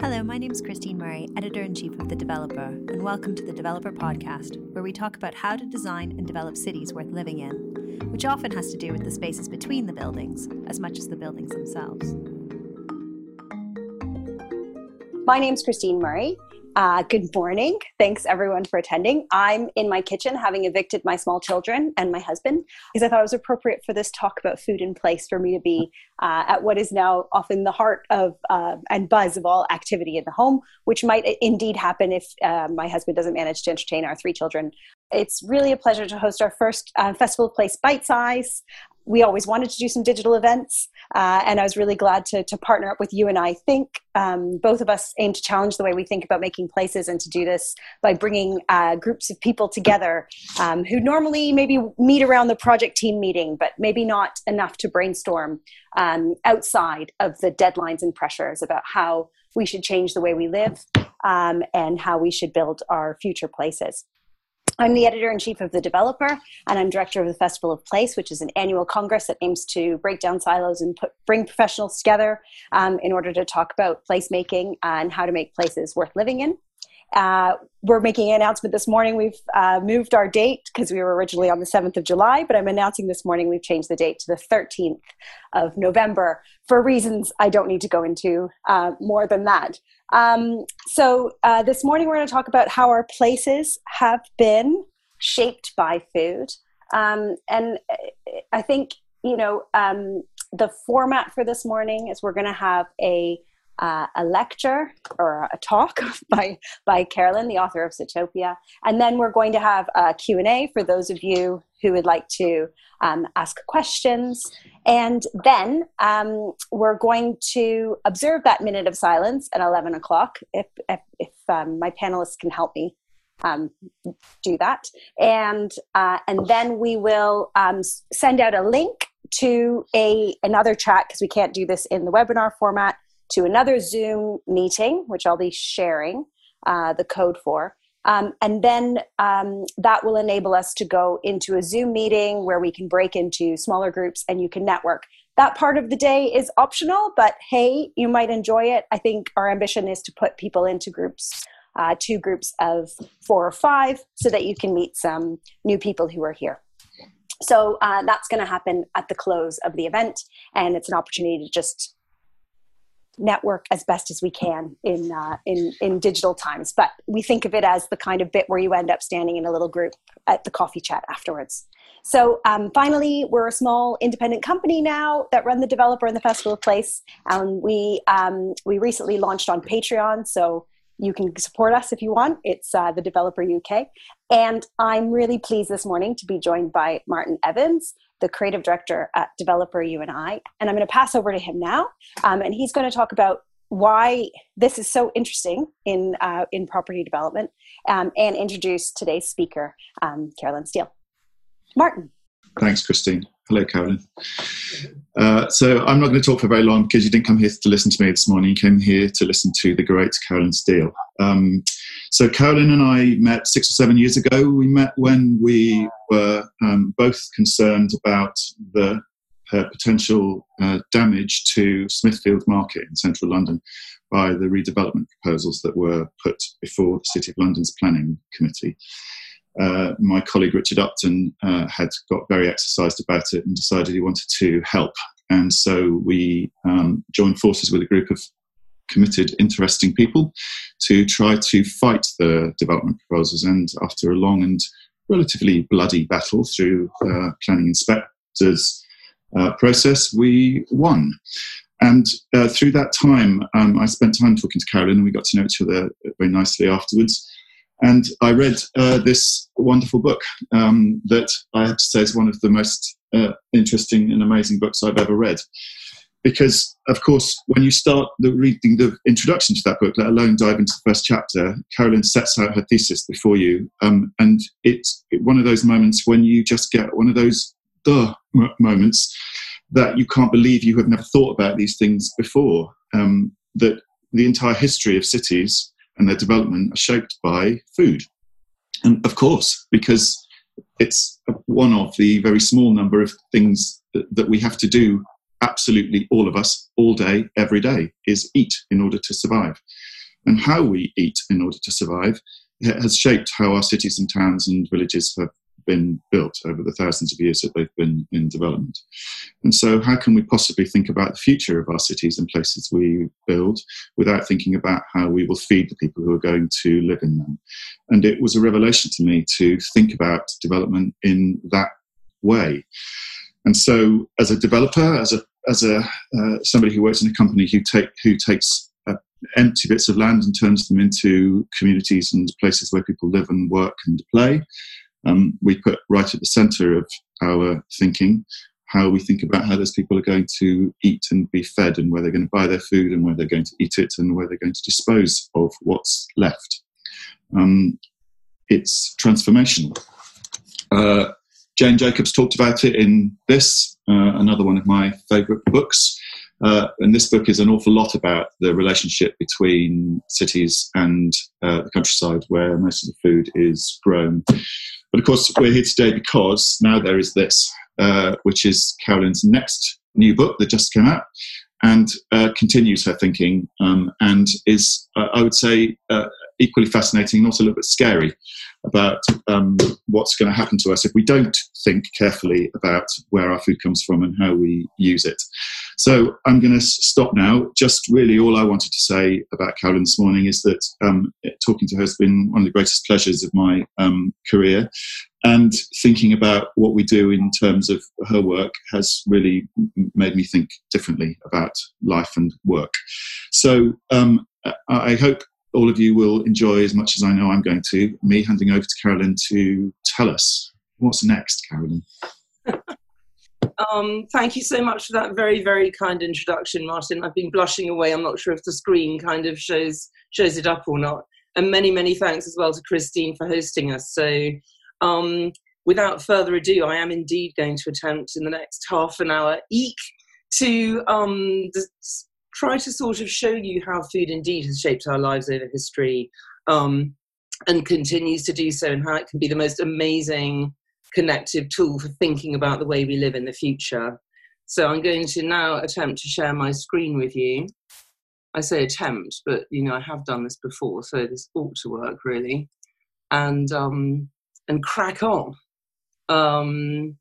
Hello, my name is Christine Murray, editor in chief of The Developer, and welcome to the Developer Podcast, where we talk about how to design and develop cities worth living in, which often has to do with the spaces between the buildings as much as the buildings themselves. My name is Christine Murray, uh, good morning. Thanks everyone for attending. I'm in my kitchen having evicted my small children and my husband because I thought it was appropriate for this talk about food in place for me to be uh, at what is now often the heart of uh, and buzz of all activity in the home, which might indeed happen if uh, my husband doesn't manage to entertain our three children. It's really a pleasure to host our first uh, Festival of Place Bytesize we always wanted to do some digital events, uh, and I was really glad to, to partner up with U+I Think. Um, both of us aim to challenge the way we think about making places and to do this by bringing uh, groups of people together um, who normally maybe meet around the project team meeting, but maybe not enough to brainstorm um, outside of the deadlines and pressures about how we should change the way we live um, and how we should build our future places. I'm the editor in chief of The Developer, and I'm director of the Festival of Place, which is an annual congress that aims to break down silos and put, bring professionals together um, in order to talk about placemaking and how to make places worth living in. Uh, we're making an announcement this morning. We've uh, moved our date because we were originally on the 7th of July, but I'm announcing this morning we've changed the date to the 13th of November for reasons I don't need to go into uh, more than that. Um, so, uh, this morning we're going to talk about how our places have been shaped by food. Um, and I think, you know, um, the format for this morning is we're going to have a uh, a lecture or a talk by, by Carolyn, the author of Sitopia. And then we're going to have a Q&A for those of you who would like to um, ask questions. And then um, we're going to observe that minute of silence at 11 o'clock if, if, if um, my panelists can help me um, do that. And, uh, and then we will um, send out a link to a another chat because we can't do this in the webinar format to another Zoom meeting, which I'll be sharing uh, the code for. Um, and then um, that will enable us to go into a Zoom meeting where we can break into smaller groups and you can network. That part of the day is optional, but hey, you might enjoy it. I think our ambition is to put people into groups, uh, two groups of four or five, so that you can meet some new people who are here. So uh, that's going to happen at the close of the event, and it's an opportunity to just network as best as we can in uh, in in digital times. But we think of it as the kind of bit where you end up standing in a little group at the coffee chat afterwards. So um, finally, we're a small independent company now that run the developer and the festival place. And we um, we recently launched on Patreon, so you can support us if you want. It's uh, the Developer UK. And I'm really pleased this morning to be joined by Martin Evans, the creative director at Developer U+I. And I'm going to pass over to him now. Um, and he's going to talk about why this is so interesting in, uh, in property development um, and introduce today's speaker, um, Carolyn Steel. Martin. Thanks, Christine. Hello, Carolyn. Uh, so I'm not going to talk for very long because you didn't come here to listen to me this morning. You came here to listen to the great Carolyn Steel. Um, so Carolyn and I met six or seven years ago. We met when we were um, both concerned about the potential uh, damage to Smithfield Market in central London by the redevelopment proposals that were put before the City of London's Planning Committee uh, my colleague Richard Upton uh, had got very exercised about it and decided he wanted to help. And so we um, joined forces with a group of committed, interesting people to try to fight the development proposals. And after a long and relatively bloody battle through uh, planning inspectors uh, process, we won. And uh, through that time, um, I spent time talking to Carolyn, and we got to know each other very nicely afterwards. And I read uh, this wonderful book um, that I have to say is one of the most uh, interesting and amazing books I've ever read. Because, of course, when you start the reading the introduction to that book, let alone dive into the first chapter, Carolyn sets out her thesis before you. Um, and it's one of those moments when you just get one of those duh moments that you can't believe you have never thought about these things before. Um, that the entire history of cities and their development are shaped by food. And of course, because it's one of the very small number of things that, that we have to do absolutely all of us, all day, every day, is eat in order to survive. And how we eat in order to survive has shaped how our cities and towns and villages have been built over the thousands of years that they've been in development. And so, how can we possibly think about the future of our cities and places we build without thinking about how we will feed the people who are going to live in them? And it was a revelation to me to think about development in that way. And so, as a developer, as a as a uh, somebody who works in a company who take who takes uh, empty bits of land and turns them into communities and places where people live and work and play, um, we put right at the centre of our thinking how we think about how those people are going to eat and be fed and where they're going to buy their food and where they're going to eat it and where they're going to dispose of what's left. Um, it's transformational. Uh, Jane Jacobs talked about it in this, uh, another one of my favourite books. Uh, and this book is an awful lot about the relationship between cities and uh, the countryside where most of the food is grown. But of course, we're here today because now there is this, uh, which is Carolyn's next new book that just came out and uh, continues her thinking um, and is, uh, I would say, uh, equally fascinating and also a little bit scary about um, what's going to happen to us if we don't think carefully about where our food comes from and how we use it. So I'm going to stop now. Just really all I wanted to say about Carolyn this morning is that um, talking to her has been one of the greatest pleasures of my um, career. And thinking about what we do in terms of her work has really made me think differently about life and work. So um, I hope all of you will enjoy as much as I know I'm going to, me handing over to Carolyn to tell us what's next, Carolyn. um, thank you so much for that very, very kind introduction, Martin. I've been blushing away. I'm not sure if the screen kind of shows shows it up or not. And many, many thanks as well to Christine for hosting us. So, um, without further ado, I am indeed going to attempt in the next half an hour, eek, to um, try to sort of show you how food indeed has shaped our lives over history um, and continues to do so, and how it can be the most amazing connective tool for thinking about the way we live in the future. So I'm going to now attempt to share my screen with you. I say attempt, but you know I have done this before, so this ought to work really, and um, and crack on. Um,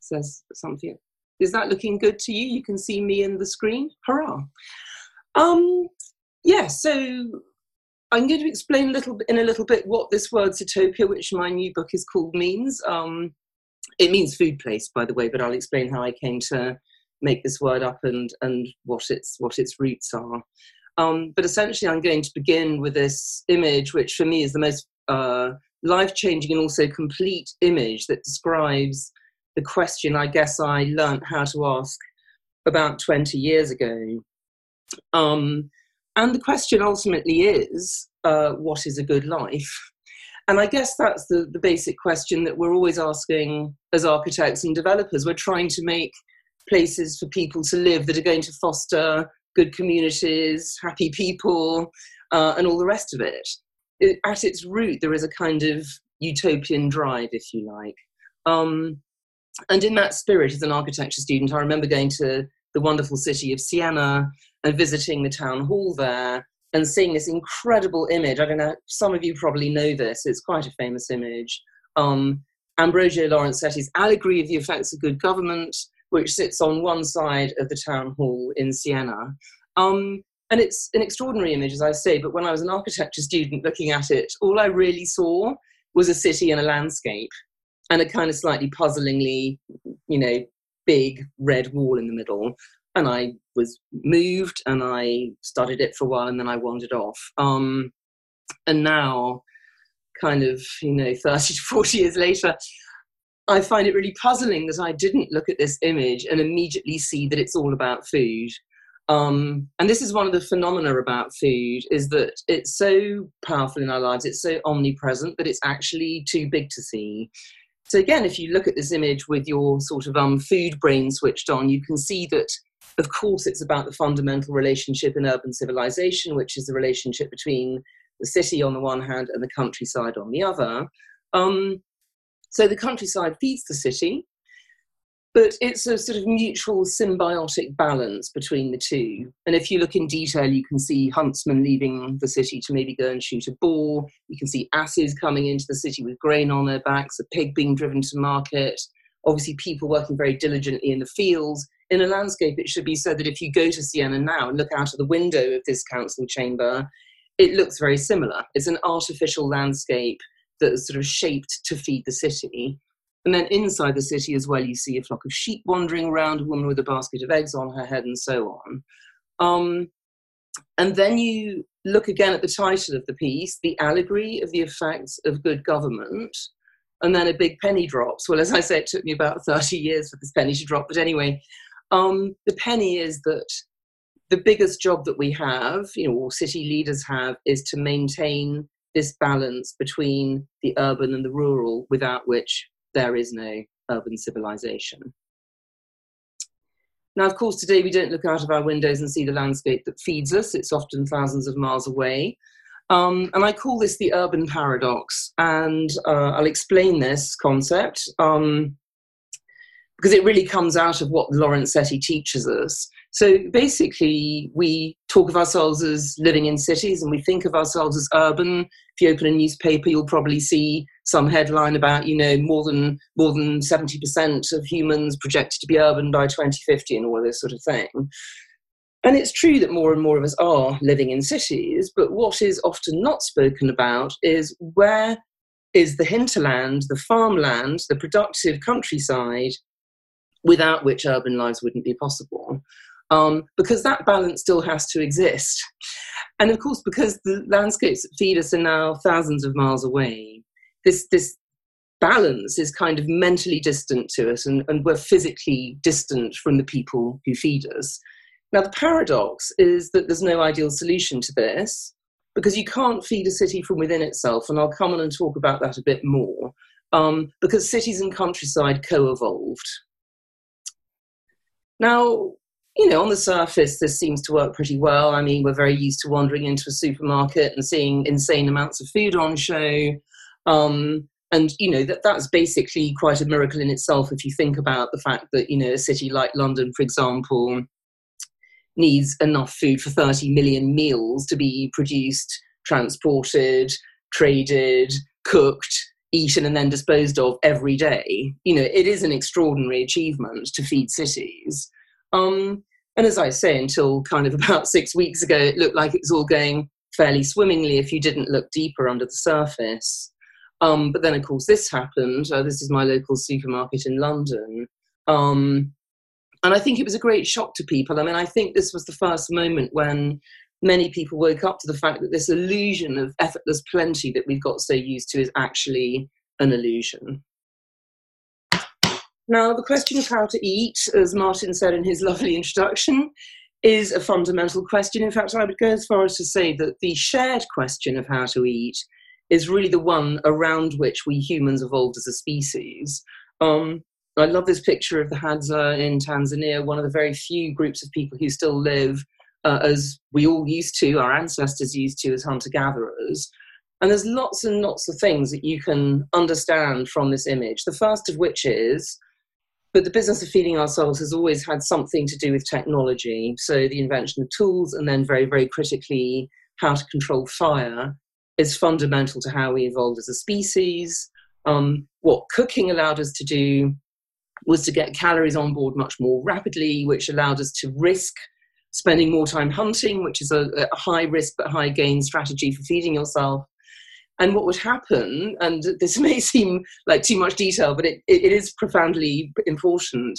says something is that looking good to you? You can see me in the screen. Hurrah! Um, yeah, so I'm going to explain a little bit in a little bit what this word Sitopia, which my new book is called, means. Um, it means food place, by the way, but I'll explain how I came to make this word up and and what its what its roots are. Um, but essentially, I'm going to begin with this image, which for me is the most uh, life changing and also complete image that describes the question I guess I learnt how to ask about 20 years ago. Um, and the question ultimately is uh, what is a good life? And I guess that's the, the basic question that we're always asking as architects and developers. We're trying to make places for people to live that are going to foster good communities, happy people, uh, and all the rest of it. it. At its root, there is a kind of utopian drive, if you like. Um, and in that spirit, as an architecture student, I remember going to the wonderful city of Siena and visiting the town hall there and seeing this incredible image. I don't know, some of you probably know this, it's quite a famous image. Um, Ambrogio Lorenzetti's Allegory of the Effects of Good Government, which sits on one side of the town hall in Siena. Um, and it's an extraordinary image, as I say, but when I was an architecture student looking at it, all I really saw was a city and a landscape and a kind of slightly puzzlingly, you know, big red wall in the middle. And I was moved and I studied it for a while and then I wandered off. Um, and now, kind of, you know, 30 to 40 years later, I find it really puzzling that I didn't look at this image and immediately see that it's all about food. Um, and this is one of the phenomena about food is that it's so powerful in our lives, it's so omnipresent that it's actually too big to see. So again, if you look at this image with your sort of um, food brain switched on, you can see that, of course, it's about the fundamental relationship in urban civilization, which is the relationship between the city on the one hand and the countryside on the other. Um, so the countryside feeds the city. But it's a sort of mutual symbiotic balance between the two. And if you look in detail, you can see huntsmen leaving the city to maybe go and shoot a boar. You can see asses coming into the city with grain on their backs, a pig being driven to market. Obviously, people working very diligently in the fields. In a landscape, it should be said that if you go to Siena now and look out of the window of this council chamber, it looks very similar. It's an artificial landscape that is sort of shaped to feed the city. And then inside the city as well, you see a flock of sheep wandering around, a woman with a basket of eggs on her head, and so on. Um, and then you look again at the title of the piece, The Allegory of the Effects of Good Government. And then a big penny drops. Well, as I say, it took me about 30 years for this penny to drop. But anyway, um, the penny is that the biggest job that we have, you know, or city leaders have, is to maintain this balance between the urban and the rural, without which there is no urban civilization. Now, of course, today we don't look out of our windows and see the landscape that feeds us. It's often thousands of miles away. Um, and I call this the urban paradox. And uh, I'll explain this concept um, because it really comes out of what Lawrence Lorenzetti teaches us. So basically, we talk of ourselves as living in cities and we think of ourselves as urban. If you open a newspaper, you'll probably see some headline about, you know, more than more than 70% of humans projected to be urban by 2050 and all this sort of thing. And it's true that more and more of us are living in cities, but what is often not spoken about is where is the hinterland, the farmland, the productive countryside, without which urban lives wouldn't be possible um, because that balance still has to exist. And of course, because the landscapes that feed us are now thousands of miles away, this, this balance is kind of mentally distant to us, and, and we're physically distant from the people who feed us. Now, the paradox is that there's no ideal solution to this because you can't feed a city from within itself, and I'll come on and talk about that a bit more. Um, because cities and countryside co evolved. Now, you know, on the surface, this seems to work pretty well. I mean, we're very used to wandering into a supermarket and seeing insane amounts of food on show. Um, and, you know, that, that's basically quite a miracle in itself if you think about the fact that, you know, a city like London, for example, needs enough food for 30 million meals to be produced, transported, traded, cooked, eaten, and then disposed of every day. You know, it is an extraordinary achievement to feed cities. Um, and as I say, until kind of about six weeks ago, it looked like it was all going fairly swimmingly if you didn't look deeper under the surface. Um, but then, of course, this happened. Uh, this is my local supermarket in London. Um, and I think it was a great shock to people. I mean, I think this was the first moment when many people woke up to the fact that this illusion of effortless plenty that we've got so used to is actually an illusion. Now, the question of how to eat, as Martin said in his lovely introduction, is a fundamental question. In fact, I would go as far as to say that the shared question of how to eat is really the one around which we humans evolved as a species. Um, I love this picture of the Hadza in Tanzania, one of the very few groups of people who still live uh, as we all used to, our ancestors used to, as hunter gatherers. And there's lots and lots of things that you can understand from this image. The first of which is but the business of feeding ourselves has always had something to do with technology. So the invention of tools, and then very, very critically, how to control fire is fundamental to how we evolved as a species. Um, what cooking allowed us to do was to get calories on board much more rapidly, which allowed us to risk spending more time hunting, which is a, a high risk but high gain strategy for feeding yourself. And what would happen, and this may seem like too much detail, but it, it is profoundly important.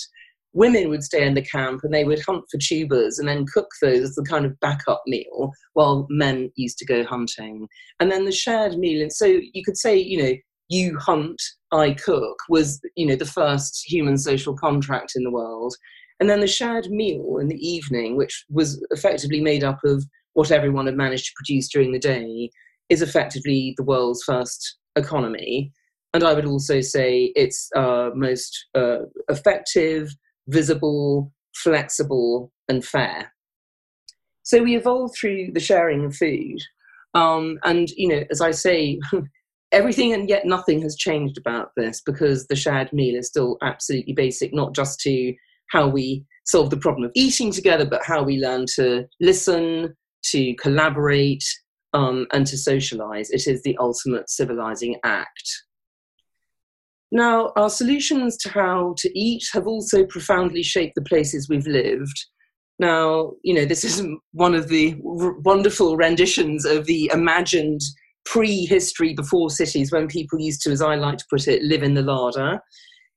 Women would stay in the camp and they would hunt for tubers and then cook those as the kind of backup meal while men used to go hunting. And then the shared meal, and so you could say, you know, you hunt, I cook was, you know, the first human social contract in the world. And then the shared meal in the evening, which was effectively made up of what everyone had managed to produce during the day, is effectively the world's first economy. And I would also say it's uh, most uh, effective, visible, flexible, and fair. So we evolved through the sharing of food. Um, and, you know, as I say, everything and yet nothing has changed about this because the shared meal is still absolutely basic, not just to how we solve the problem of eating together, but how we learn to listen, to collaborate, um, and to socialize. It is the ultimate civilizing act. Now, our solutions to how to eat have also profoundly shaped the places we've lived. Now, you know, this is one of the r- wonderful renditions of the imagined pre-history before cities when people used to, as I like to put it, live in the larder.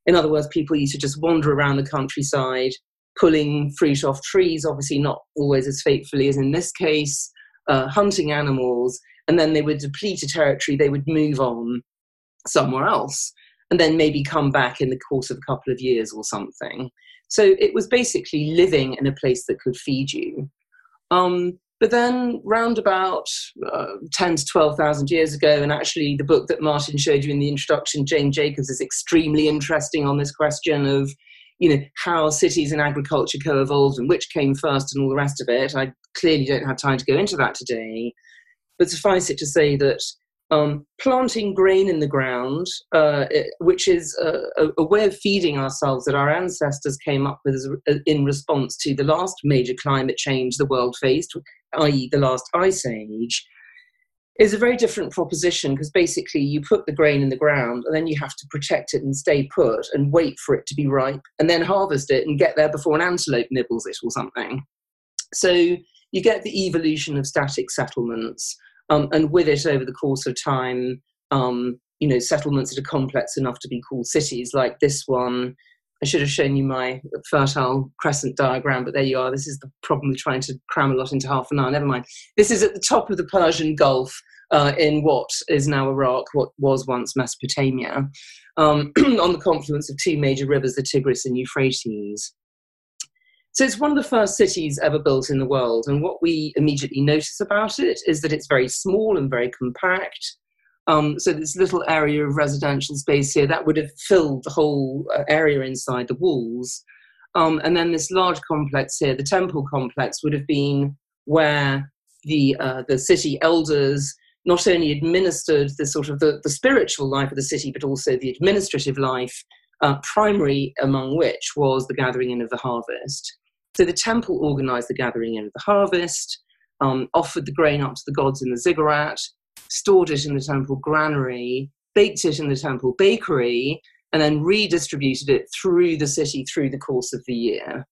In other words, people used to just wander around the countryside, pulling fruit off trees, obviously not always as faithfully as in this case, uh, hunting animals, and then they would deplete a territory, they would move on somewhere else, and then maybe come back in the course of a couple of years or something. So it was basically living in a place that could feed you. Um, but then, round about uh, 10 to 12,000 years ago, and actually the book that Martin showed you in the introduction, Jane Jacobs, is extremely interesting on this question of you know how cities and agriculture co-evolved and which came first and all the rest of it. I clearly don't have time to go into that today, but suffice it to say that um, planting grain in the ground, uh, which is a, a, way of feeding ourselves that our ancestors came up with in response to the last major climate change the world faced, i.e., the last ice age, is a very different proposition because basically you put the grain in the ground and then you have to protect it and stay put and wait for it to be ripe and then harvest it and get there before an antelope nibbles it or something. So you get the evolution of static settlements um, and with it, over the course of time, um, you know, settlements that are complex enough to be called cities, like this one. I should have shown you my fertile crescent diagram, but there you are. This is the problem with trying to cram a lot into half an hour. Never mind. This is at the top of the Persian Gulf uh, in what is now Iraq, what was once Mesopotamia, um, on the confluence of two major rivers, the Tigris and Euphrates. So it's one of the first cities ever built in the world. And what we immediately notice about it is that it's very small and very compact. Um, so this little area of residential space here that would have filled the whole uh, area inside the walls. Um, and then this large complex here, the temple complex, would have been where the uh, the city elders not only administered the sort of the, the spiritual life of the city, but also the administrative life, uh, primary among which was the gathering in of the harvest. So the temple organized the gathering in of the harvest, um, offered the grain up to the gods in the ziggurat, stored it in the temple granary, baked it in the temple bakery, and then redistributed it through the city through the course of the year.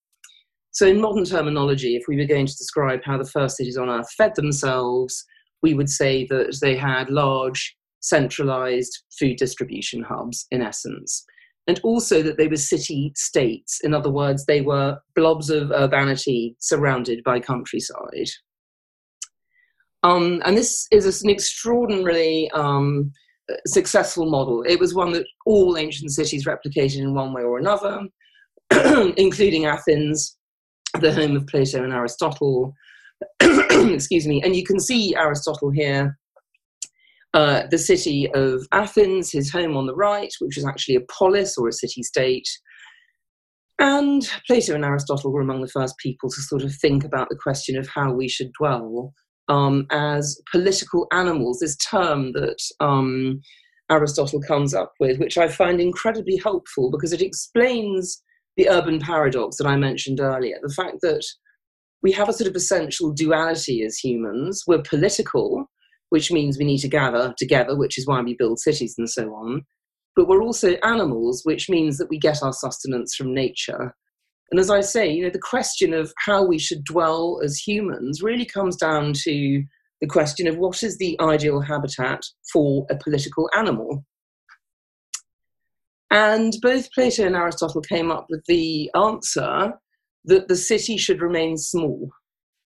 So, in modern terminology, if we were going to describe how the first cities on earth fed themselves, we would say that they had large, centralized food distribution hubs, in essence and also that they were city states. In other words, they were blobs of urbanity surrounded by countryside. Um, and this is an extraordinarily um, successful model. It was one that all ancient cities replicated in one way or another, including Athens, the home of Plato and Aristotle. Excuse me. And you can see Aristotle here uh, the city of Athens, his home on the right, which was actually a polis or a city state. And Plato and Aristotle were among the first people to sort of think about the question of how we should dwell um, as political animals, this term that um, Aristotle comes up with, which I find incredibly helpful because it explains the urban paradox that I mentioned earlier the fact that we have a sort of essential duality as humans. We're political, which means we need to gather together, which is why we build cities and so on. But we're also animals, which means that we get our sustenance from nature. And as I say, you know, the question of how we should dwell as humans really comes down to the question of what is the ideal habitat for a political animal. And both Plato and Aristotle came up with the answer that the city should remain small.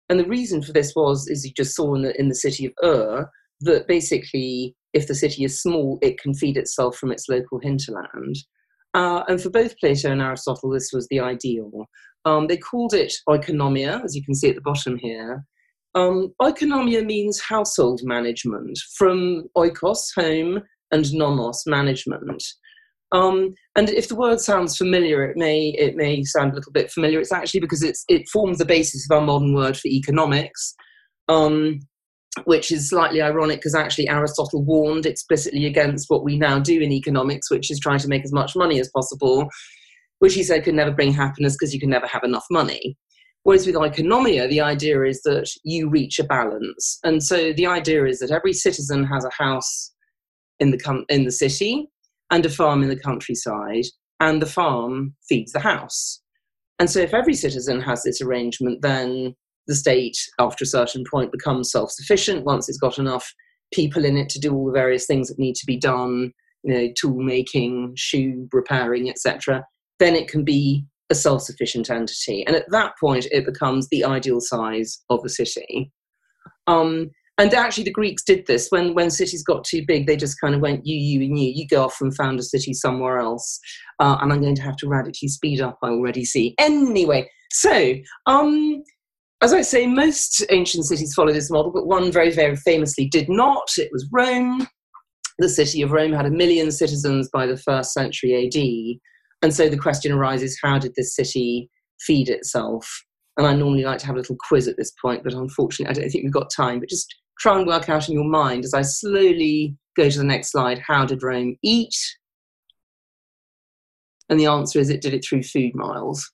And the reason for this was, as you just saw in the, in the city of Ur, that basically, if the city is small, it can feed itself from its local hinterland. Uh, and for both Plato and Aristotle, this was the ideal. Um, they called it oikonomia, as you can see at the bottom here. Um, oikonomia means household management, from oikos, home, and nomos, management. Um, and if the word sounds familiar, it may it may sound a little bit familiar. It's actually because it's it forms the basis of our modern word for economics. Um, which is slightly ironic because actually Aristotle warned explicitly against what we now do in economics, which is trying to make as much money as possible, which he said could never bring happiness because you can never have enough money. Whereas with oikonomia, the idea is that you reach a balance. And so the idea is that every citizen has a house in the, com- in the city and a farm in the countryside, and the farm feeds the house. And so if every citizen has this arrangement, then the state, after a certain point, becomes self sufficient once it's got enough people in it to do all the various things that need to be done, you know, tool making, shoe repairing, etc. Then it can be a self sufficient entity. And at that point, it becomes the ideal size of a city. Um, and actually, the Greeks did this when, when cities got too big, they just kind of went, you, you, and you, you go off and found a city somewhere else. Uh, and I'm going to have to radically speed up, I already see. Anyway, so um, as I say, most ancient cities follow this model, but one very, very famously did not. It was Rome. The city of Rome had a million citizens by the first century AD. And so the question arises how did this city feed itself? And I normally like to have a little quiz at this point, but unfortunately, I don't think we've got time. But just try and work out in your mind as I slowly go to the next slide how did Rome eat? And the answer is it did it through food miles.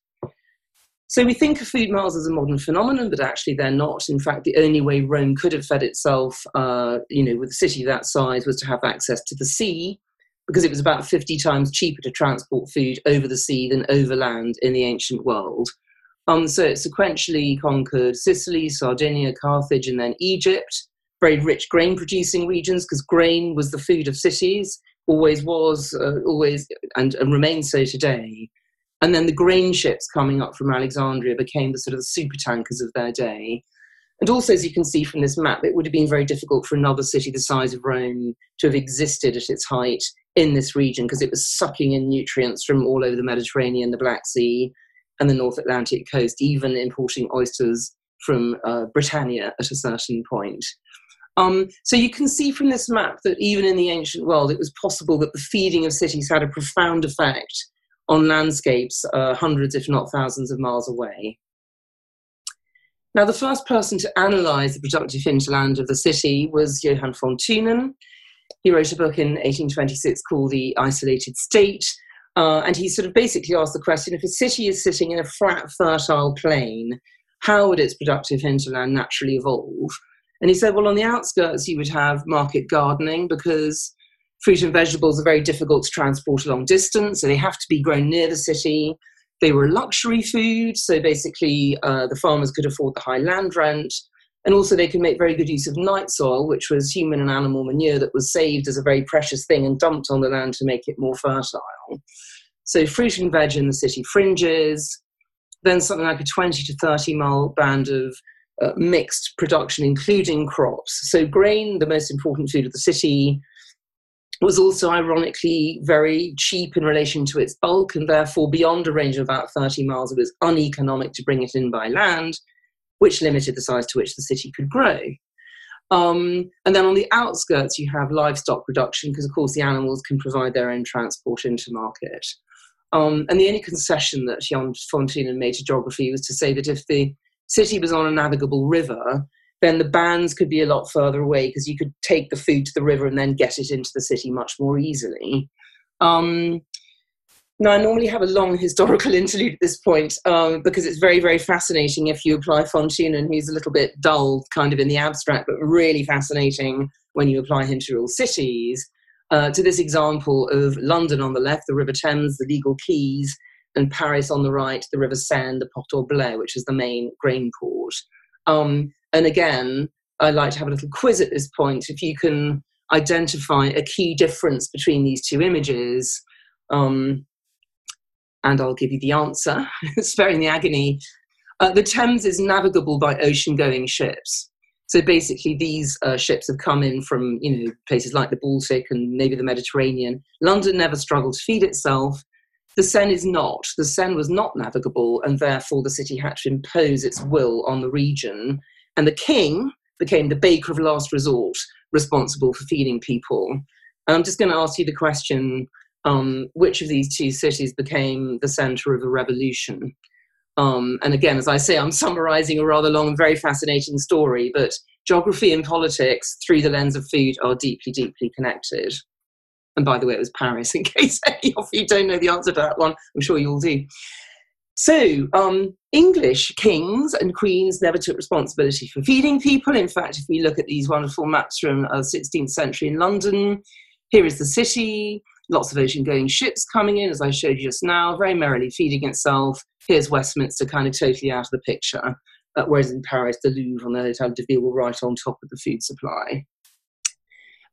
So we think of food miles as a modern phenomenon, but actually they're not. In fact, the only way Rome could have fed itself, uh, you know, with a city that size, was to have access to the sea, because it was about 50 times cheaper to transport food over the sea than over land in the ancient world. Um, so it sequentially conquered Sicily, Sardinia, Carthage, and then Egypt, very rich grain producing regions, because grain was the food of cities, always was, uh, always, and, and remains so today. And then the grain ships coming up from Alexandria became the sort of the super tankers of their day. And also, as you can see from this map, it would have been very difficult for another city the size of Rome to have existed at its height in this region because it was sucking in nutrients from all over the Mediterranean, the Black Sea, and the North Atlantic coast, even importing oysters from uh, Britannia at a certain point. Um, so you can see from this map that even in the ancient world, it was possible that the feeding of cities had a profound effect on landscapes uh, hundreds, if not thousands, of miles away. Now, the first person to analyze the productive hinterland of the city was Johann von Thunen. He wrote a book in 1826 called The Isolated State, uh, and he sort of basically asked the question if a city is sitting in a flat, fertile plain, how would its productive hinterland naturally evolve? And he said, well, on the outskirts, you would have market gardening because fruit and vegetables are very difficult to transport a long distance, so they have to be grown near the city. They were luxury food, so basically uh, the farmers could afford the high land rent. And also, they could make very good use of night soil, which was human and animal manure that was saved as a very precious thing and dumped on the land to make it more fertile. So, fruit and veg in the city fringes, then something like a 20 to 30 mile band of uh, mixed production, including crops. So, grain, the most important food of the city, was also ironically very cheap in relation to its bulk and therefore beyond a range of about 30 miles it was uneconomic to bring it in by land which limited the size to which the city could grow. Um, and then on the outskirts you have livestock production because of course the animals can provide their own transport into market. Um, and the only concession that Jan von Thunen made to geography was to say that if the city was on a navigable river then the bands could be a lot further away because you could take the food to the river and then get it into the city much more easily. Um, now, I normally have a long historical interlude at this point um, because it's very, very fascinating if you apply von Thunen, who's a little bit dull kind of in the abstract, but really fascinating when you apply him to real cities, uh, to this example of London on the left, the River Thames, the legal quays, and Paris on the right, the River Seine, the Port au Blé, which is the main grain port. Um, and again, I like to have a little quiz at this point. If you can identify a key difference between these two images, um, and I'll give you the answer, sparing the agony. Uh, the Thames is navigable by ocean going ships. So basically, these uh, ships have come in from you know places like the Baltic and maybe the Mediterranean. London never struggled to feed itself. The Seine is not. The Seine was not navigable, and therefore the city had to impose its will on the region and the king became the baker of last resort, responsible for feeding people. And I'm just going to ask you the question um, which of these two cities became the center of a revolution? Um, and again, as I say, I'm summarizing a rather long, and very fascinating story, but geography and politics through the lens of food are deeply, deeply connected. And by the way, it was Paris, in case any of you don't know the answer to that one. I'm sure you all do. So, um, English kings and queens never took responsibility for feeding people. In fact, if we look at these wonderful maps from the uh, 16th century in London, here is the city, lots of ocean going ships coming in, as I showed you just now, very merrily feeding itself. Here's Westminster kind of totally out of the picture. Uh, whereas in Paris, the Louvre and the Hotel de Ville were right on top of the food supply.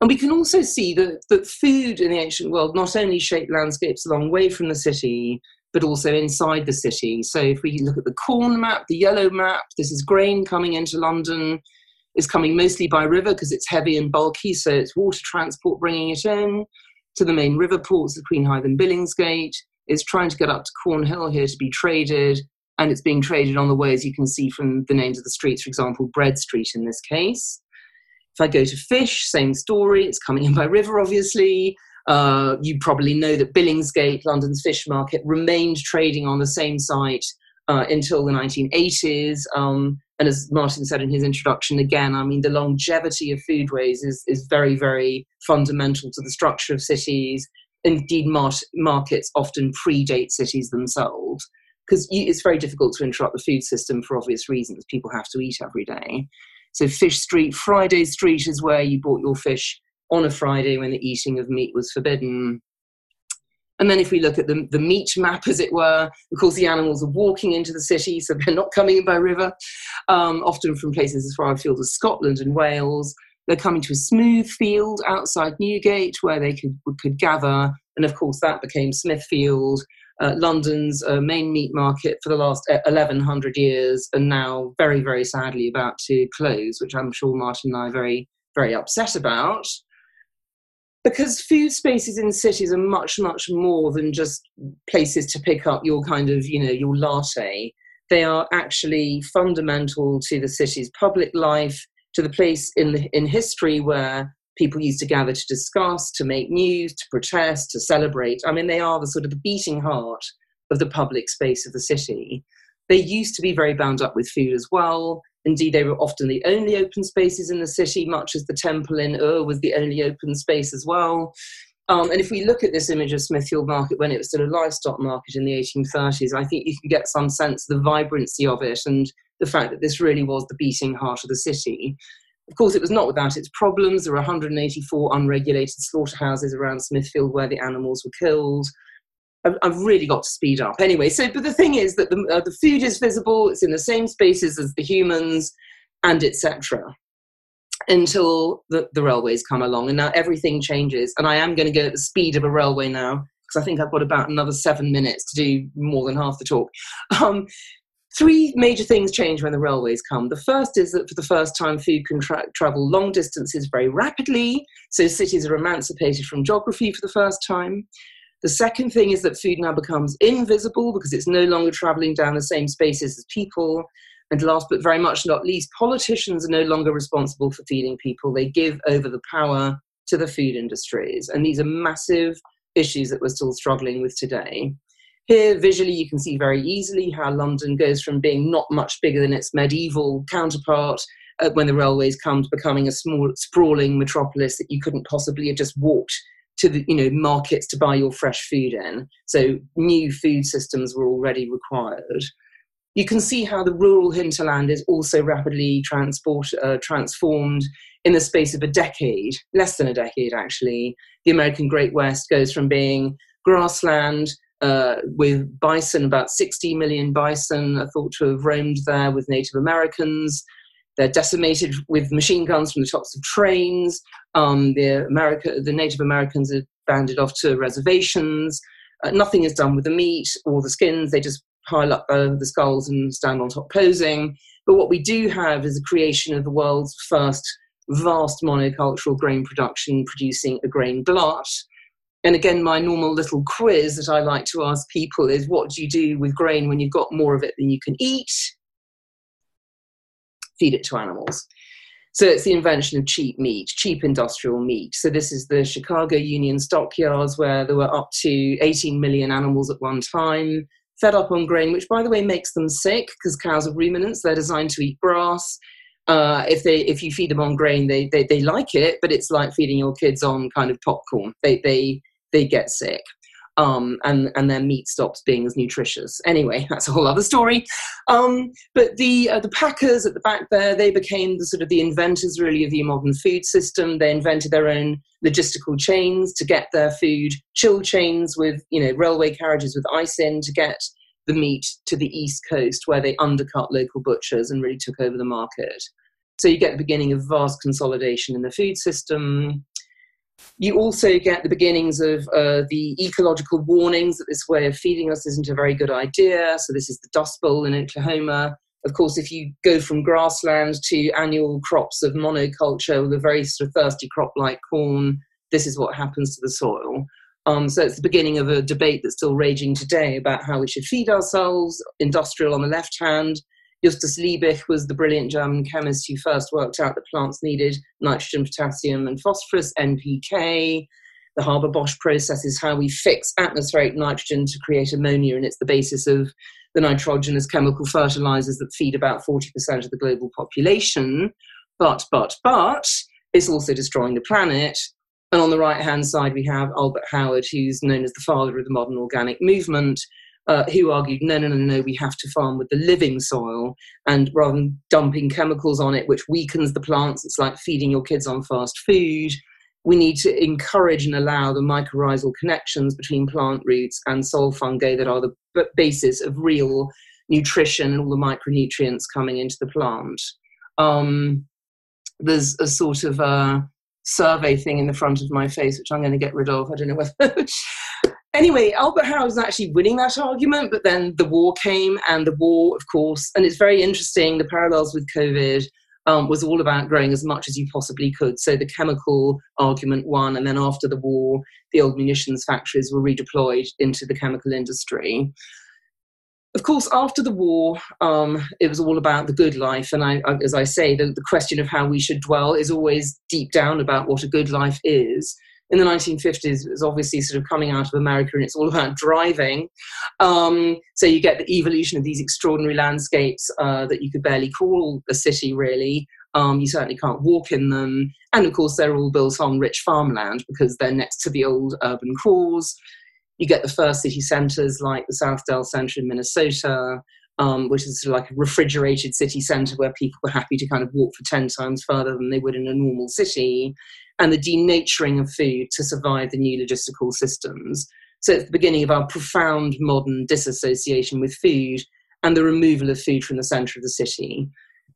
And we can also see that, that food in the ancient world not only shaped landscapes a long way from the city, but also inside the city. So if we look at the corn map, the yellow map, this is grain coming into London. It's coming mostly by river because it's heavy and bulky, so it's water transport bringing it in to the main river ports of Queen Hithe and Billingsgate. It's trying to get up to Cornhill here to be traded, and it's being traded on the way, as you can see from the names of the streets, for example, Bread Street in this case. If I go to fish, same story. It's coming in by river, obviously. Uh, you probably know that Billingsgate, London's fish market, remained trading on the same site uh, until the 1980s. Um, and as Martin said in his introduction, again, I mean, the longevity of foodways is, is very, very fundamental to the structure of cities. Indeed, mar- markets often predate cities themselves because it's very difficult to interrupt the food system for obvious reasons. People have to eat every day. So, Fish Street, Friday Street is where you bought your fish on a Friday when the eating of meat was forbidden. And then, if we look at the, the meat map, as it were, of course, the animals are walking into the city, so they're not coming in by river, um, often from places as far afield as Scotland and Wales. They're coming to a smooth field outside Newgate where they could, could gather. And of course, that became Smithfield, uh, London's uh, main meat market for the last 1100 uh, years, and now very, very sadly about to close, which I'm sure Martin and I are very, very upset about because food spaces in cities are much much more than just places to pick up your kind of you know your latte. They are actually fundamental to the city's public life to the place in the, in history where people used to gather to discuss to make news to protest to celebrate. I mean they are the sort of the beating heart of the public space of the city. They used to be very bound up with food as well Indeed, they were often the only open spaces in the city, much as the temple in Ur was the only open space as well. Um, and if we look at this image of Smithfield Market when it was still a livestock market in the 1830s, I think you can get some sense of the vibrancy of it and the fact that this really was the beating heart of the city. Of course, it was not without its problems. There were 184 unregulated slaughterhouses around Smithfield where the animals were killed. I've, really got to speed up. Anyway, so but the thing is that the, uh, the food is visible. It's in the same spaces as the humans, and etc. Until the, the railways come along, and now everything changes. And I am going to go at the speed of a railway now because I think I've got about another seven minutes to do more than half the talk. Um, three major things change when the railways come. The first is that for the first time, food can tra- travel long distances very rapidly. So cities are emancipated from geography for the first time. The second thing is that food now becomes invisible because it's no longer traveling down the same spaces as people. And last but very much not least, politicians are no longer responsible for feeding people. They give over the power to the food industries. And these are massive issues that we're still struggling with today. Here, visually, you can see very easily how London goes from being not much bigger than its medieval counterpart uh, when the railways come to becoming a small, sprawling metropolis that you couldn't possibly have just walked to the you know markets to buy your fresh food in. So new food systems were already required. You can see how the rural hinterland is also rapidly transport, uh, transformed in the space of a decade, less than a decade actually. The American Great West goes from being grassland uh, with bison, about 60 million bison are thought to have roamed there with Native Americans, they're decimated with machine guns from the tops of trains. Um, the, America, the Native Americans are banded off to reservations. Uh, nothing is done with the meat or the skins. They just pile up uh, the skulls and stand on top posing. But what we do have is the creation of the world's first vast monocultural grain production producing a grain glut. And again, my normal little quiz that I like to ask people is what do you do with grain when you've got more of it than you can eat? Feed it to animals. So it's the invention of cheap meat, cheap industrial meat. So this is the Chicago Union stockyards where there were up to 18 million animals at one time, fed up on grain, which by the way makes them sick because cows are ruminants. They're designed to eat grass. Uh, if they if you feed them on grain, they, they they like it, but it's like feeding your kids on kind of popcorn. They they they get sick um, and and their meat stops being as nutritious. Anyway, that's a whole other story. Um, but the uh, the packers at the back there, they became the sort of the inventors really of the modern food system. They invented their own logistical chains to get their food, chill chains with you know railway carriages with ice in to get the meat to the east coast, where they undercut local butchers and really took over the market. So you get the beginning of vast consolidation in the food system. You also get the beginnings of uh, the ecological warnings that this way of feeding us isn't a very good idea. So, this is the Dust Bowl in Oklahoma. Of course, if you go from grassland to annual crops of monoculture with a very sort of thirsty crop like corn, this is what happens to the soil. Um, so it's the beginning of a debate that's still raging today about how we should feed ourselves, industrial on the left hand, Justus Liebig was the brilliant German chemist who first worked out that plants needed nitrogen, potassium, and phosphorus, NPK. The Haber Bosch process is how we fix atmospheric nitrogen to create ammonia, and it's the basis of the nitrogenous chemical fertilizers that feed about 40% of the global population. But, but, but, it's also destroying the planet. And on the right hand side, we have Albert Howard, who's known as the father of the modern organic movement, uh, who argued, no, no, no, no, we have to farm with the living soil, and rather than dumping chemicals on it, which weakens the plants, it's like feeding your kids on fast food. We need to encourage and allow the mycorrhizal connections between plant roots and soil fungi that are the basis of real nutrition and all the micronutrients coming into the plant. Um, there's a sort of a survey thing in the front of my face, which I'm going to get rid of. I don't know whether anyway, Albert Howard was actually winning that argument, but then the war came, and the war, of course, and it's very interesting. The parallels with COVID um, was all about growing as much as you possibly could. So the chemical argument won, and then after the war, the old munitions factories were redeployed into the chemical industry. Of course, after the war, um, it was all about the good life. And I, as I say, the, the question of how we should dwell is always deep down about what a good life is in the 1950s it was obviously sort of coming out of America and it's all about driving. Um, so you get the evolution of these extraordinary landscapes uh, that you could barely call a city, really. Um, you certainly can't walk in them. And of course, they're all built on rich farmland because they're next to the old urban cores. You get the first city centres like the Southdale Centre in Minnesota, um, which is sort of like a refrigerated city centre where people were happy to kind of walk for 10 times further than they would in a normal city and the denaturing of food to survive the new logistical systems. So it's the beginning of our profound modern disassociation with food and the removal of food from the centre of the city.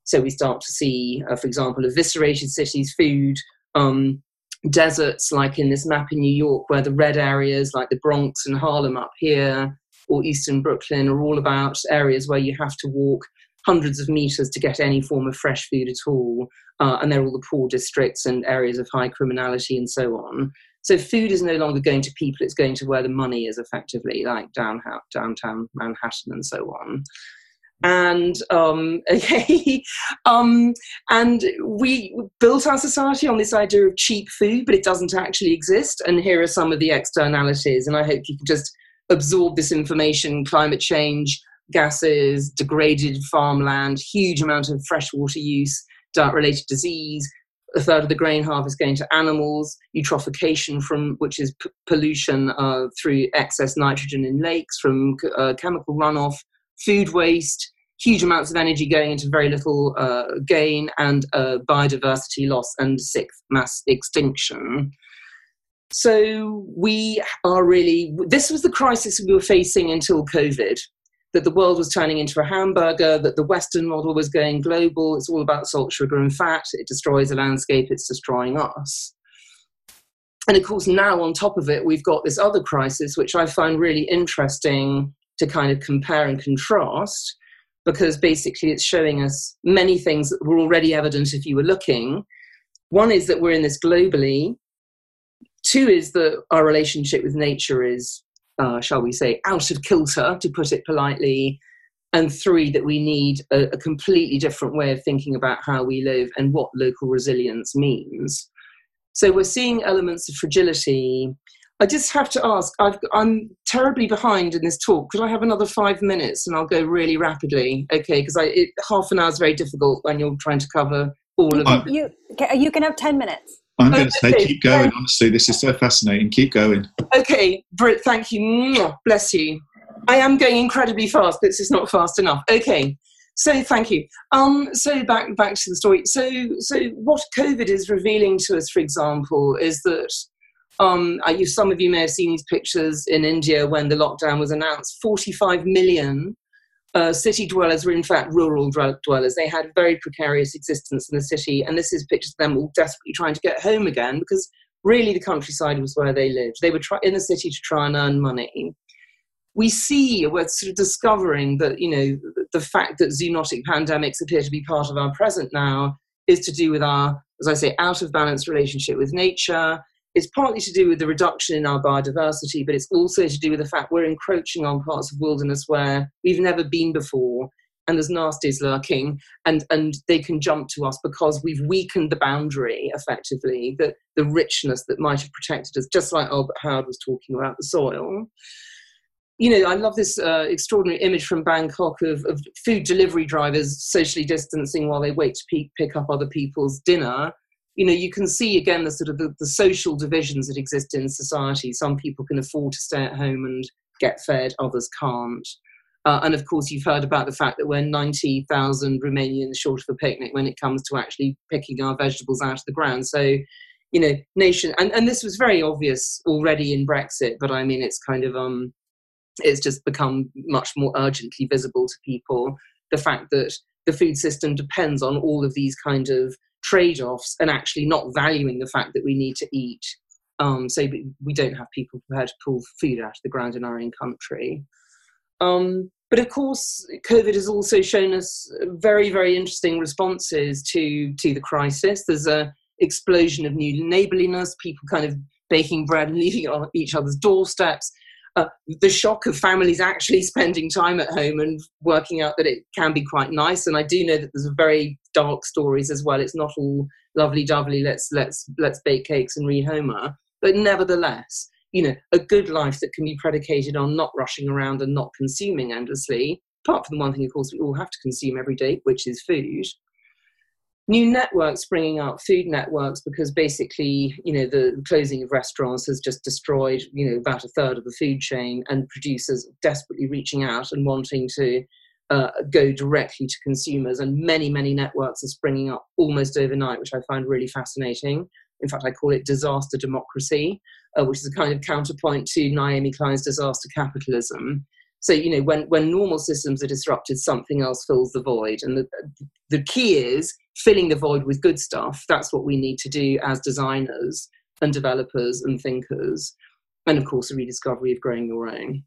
So we start to see, uh, for example, eviscerated cities, food, um, deserts, like in this map in New York, where the red areas like the Bronx and Harlem up here, or Eastern Brooklyn, are all about areas where you have to walk hundreds of meters to get any form of fresh food at all. Uh, and they're all the poor districts and areas of high criminality and so on. So food is no longer going to people; it's going to where the money is, effectively, like down, downtown Manhattan and so on. And um, okay, um, and we built our society on this idea of cheap food, but it doesn't actually exist. And here are some of the externalities. And I hope you can just absorb this information: climate change, gases, degraded farmland, huge amount of freshwater use, diet-related disease, a third of the grain harvest going to animals, eutrophication from which is p- pollution uh, through excess nitrogen in lakes from uh, chemical runoff, food waste, huge amounts of energy going into very little uh, gain, and uh, biodiversity loss and sixth mass extinction. So we are really. This was the crisis we were facing until COVID that the world was turning into a hamburger, that the Western model was going global. It's all about salt, sugar, and fat. It destroys the landscape, it's destroying us. And of course, now on top of it, we've got this other crisis, which I find really interesting to kind of compare and contrast, because basically it's showing us many things that were already evident if you were looking. One is that we're in this globally. Two is that our relationship with nature is uh, shall we say, out of kilter, to put it politely. And three, that we need a, a completely different way of thinking about how we live and what local resilience means. So we're seeing elements of fragility. I just have to ask. i am terribly behind in this talk. Could I have another five minutes, and I'll go really rapidly? Okay, because half an hour is very difficult when you're trying to cover all of it. You you can have ten minutes. I'm going to say keep going. Honestly, this is so fascinating. Keep going. Okay, Britt. Thank you. Bless you. I am going incredibly fast. This is not fast enough. Okay. So thank you. Um, so back back to the story. So so what COVID is revealing to us, for example, is that um, you, some of you may have seen these pictures in India when the lockdown was announced. 45 million uh, city dwellers were in fact rural dwellers. They had a very precarious existence in the city, and this is pictures of them all desperately trying to get home again because really the countryside was where they lived. They were try- in the city to try and earn money. We see, we're sort of discovering that, you know, the fact that zoonotic pandemics appear to be part of our present now is to do with our, as I say, out of balance relationship with nature, it's partly to do with the reduction in our biodiversity, but it's also to do with the fact we're encroaching on parts of wilderness where we've never been before, and there's nasties lurking, and, and they can jump to us because we've weakened the boundary effectively, the, the richness that might have protected us, just like Albert Howard was talking about the soil. You know, I love this uh, extraordinary image from Bangkok of, of food delivery drivers socially distancing while they wait to pe- pick up other people's dinner you know you can see again the sort of the, the, social divisions that exist in society. Some people can afford to stay at home and get fed others can't. Uh, and of course you've heard about the fact that we're 90,000 Romanians short of a picnic when it comes to actually picking our vegetables out of the ground. So you know nation and, and this was very obvious already in Brexit but I mean it's kind of um it's just become much more urgently visible to people. The fact that the food system depends on all of these kind of trade offs and actually not valuing the fact that we need to eat. Um, so we don't have people prepared to pull food out of the ground in our own country. Um, but of course, COVID has also shown us very, very interesting responses to to the crisis. There's a explosion of new neighborliness, people kind of baking bread and leaving it on each other's doorsteps uh, the shock of families actually spending time at home and working out that it can be quite nice. And I do know that there's very dark stories as well. It's not all lovely dovely. Let's let's let's bake cakes and read Homer. But nevertheless, you know, a good life that can be predicated on not rushing around and not consuming endlessly. Apart from the one thing, of course, we all have to consume every day, which is food new networks springing up, food networks, because basically, you know, the closing of restaurants has just destroyed, you know, about a third of the food chain, and producers desperately reaching out and wanting to uh, go directly to consumers. And many, many networks are springing up almost overnight, which I find really fascinating. In fact, I call it disaster democracy, uh, which is a kind of counterpoint to Naomi Klein's disaster capitalism. So, you know, when, when normal systems are disrupted, something else fills the void. And the, the key is filling the void with good stuff. That's what we need to do as designers and developers and thinkers. And of course, a rediscovery of growing your own.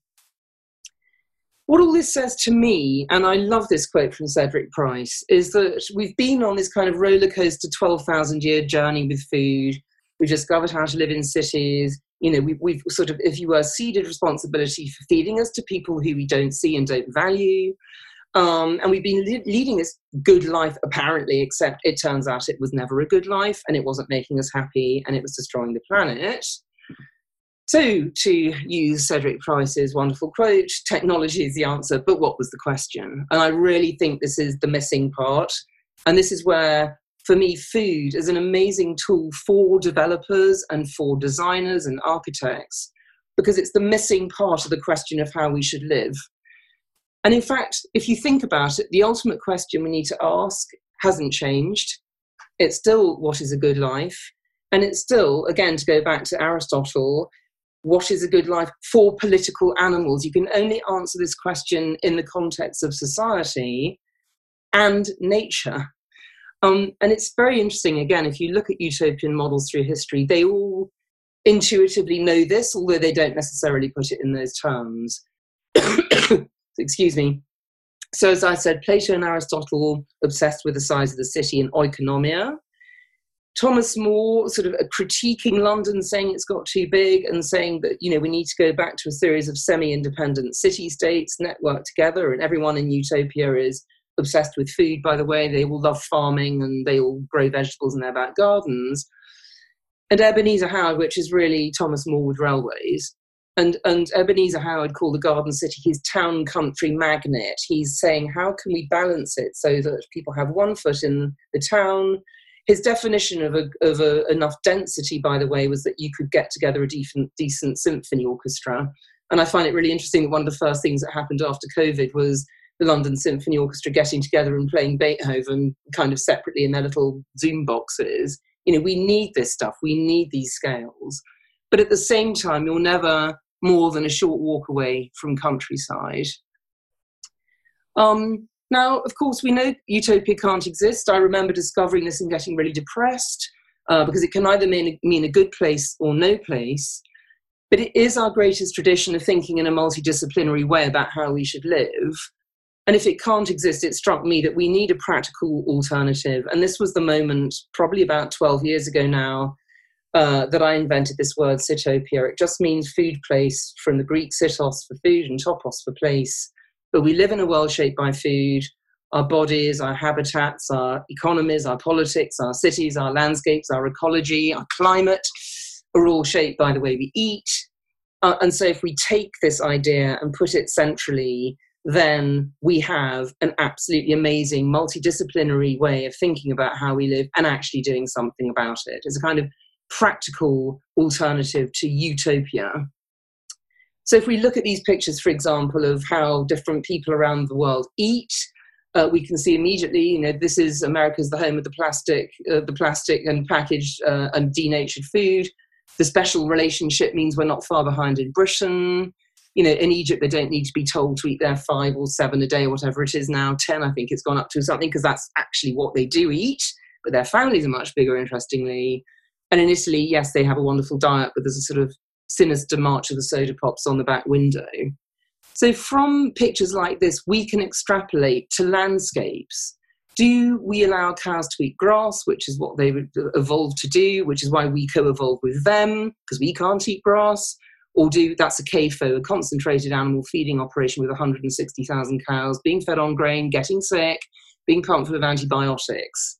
What all this says to me, and I love this quote from Cedric Price, is that we've been on this kind of roller coaster 12,000 year journey with food. We've discovered how to live in cities you know, we, we've sort of, if you were ceded responsibility for feeding us to people who we don't see and don't value. Um, and we've been le- leading this good life, apparently, except it turns out it was never a good life and it wasn't making us happy and it was destroying the planet. So, to use Cedric Price's wonderful quote, technology is the answer, but what was the question? And I really think this is the missing part. And this is where for me, food is an amazing tool for developers and for designers and architects because it's the missing part of the question of how we should live. And in fact, if you think about it, the ultimate question we need to ask hasn't changed. It's still what is a good life? And it's still, again, to go back to Aristotle, what is a good life for political animals? You can only answer this question in the context of society and nature. Um, and it's very interesting, again, if you look at utopian models through history, they all intuitively know this, although they don't necessarily put it in those terms. Excuse me. So, as I said, Plato and Aristotle obsessed with the size of the city and oikonomia. Thomas More sort of critiquing London, saying it's got too big, and saying that you know we need to go back to a series of semi-independent city-states networked together, and everyone in utopia is obsessed with food, by the way. They all love farming and they all grow vegetables in their back gardens. and Ebenezer Howard, which is really Thomas More with railways. And, and Ebenezer Howard called the Garden City his town country magnet. He's saying, how can we balance it so that people have one foot in the town? His definition of, a, of a, enough density, by the way, was that you could get together a decent, decent symphony orchestra. And I find it really interesting that one of the first things that happened after COVID was the London Symphony Orchestra getting together and playing Beethoven kind of separately in their little Zoom boxes. You know, we need this stuff, we need these scales. But at the same time, you're never more than a short walk away from countryside. Um, now, of course, we know utopia can't exist. I remember discovering this and getting really depressed uh, because it can either mean, mean a good place or no place. But it is our greatest tradition of thinking in a multidisciplinary way about how we should live. And if it can't exist, it struck me that we need a practical alternative. And this was the moment, probably about 12 years ago now, uh, that I invented this word sitopia. It just means food place from the Greek sitos for food and topos for place. But we live in a world shaped by food. Our bodies, our habitats, our economies, our politics, our cities, our landscapes, our ecology, our climate are all shaped by the way we eat. Uh, and so, if we take this idea and put it centrally, then we have an absolutely amazing multidisciplinary way of thinking about how we live and actually doing something about it. It's a kind of practical alternative to utopia. So, if we look at these pictures, for example, of how different people around the world eat, uh, we can see immediately, you know, this is America's the home of the plastic, uh, the plastic and packaged uh, and denatured food. The special relationship means we're not far behind in Britain. You know, in Egypt, they don't need to be told to eat their five or seven a day, or whatever it is now, 10, I think it's gone up to something, because that's actually what they do eat. But their families are much bigger, interestingly. And in Italy, yes, they have a wonderful diet, but there's a sort of sinister march of the soda pops on the back window. So, from pictures like this, we can extrapolate to landscapes. Do we allow cows to eat grass, which is what they evolved to do, which is why we co evolved with them, because we can't eat grass? Or do that's a CAFO, a concentrated animal feeding operation with 160,000 cows being fed on grain, getting sick, being pumped with antibiotics?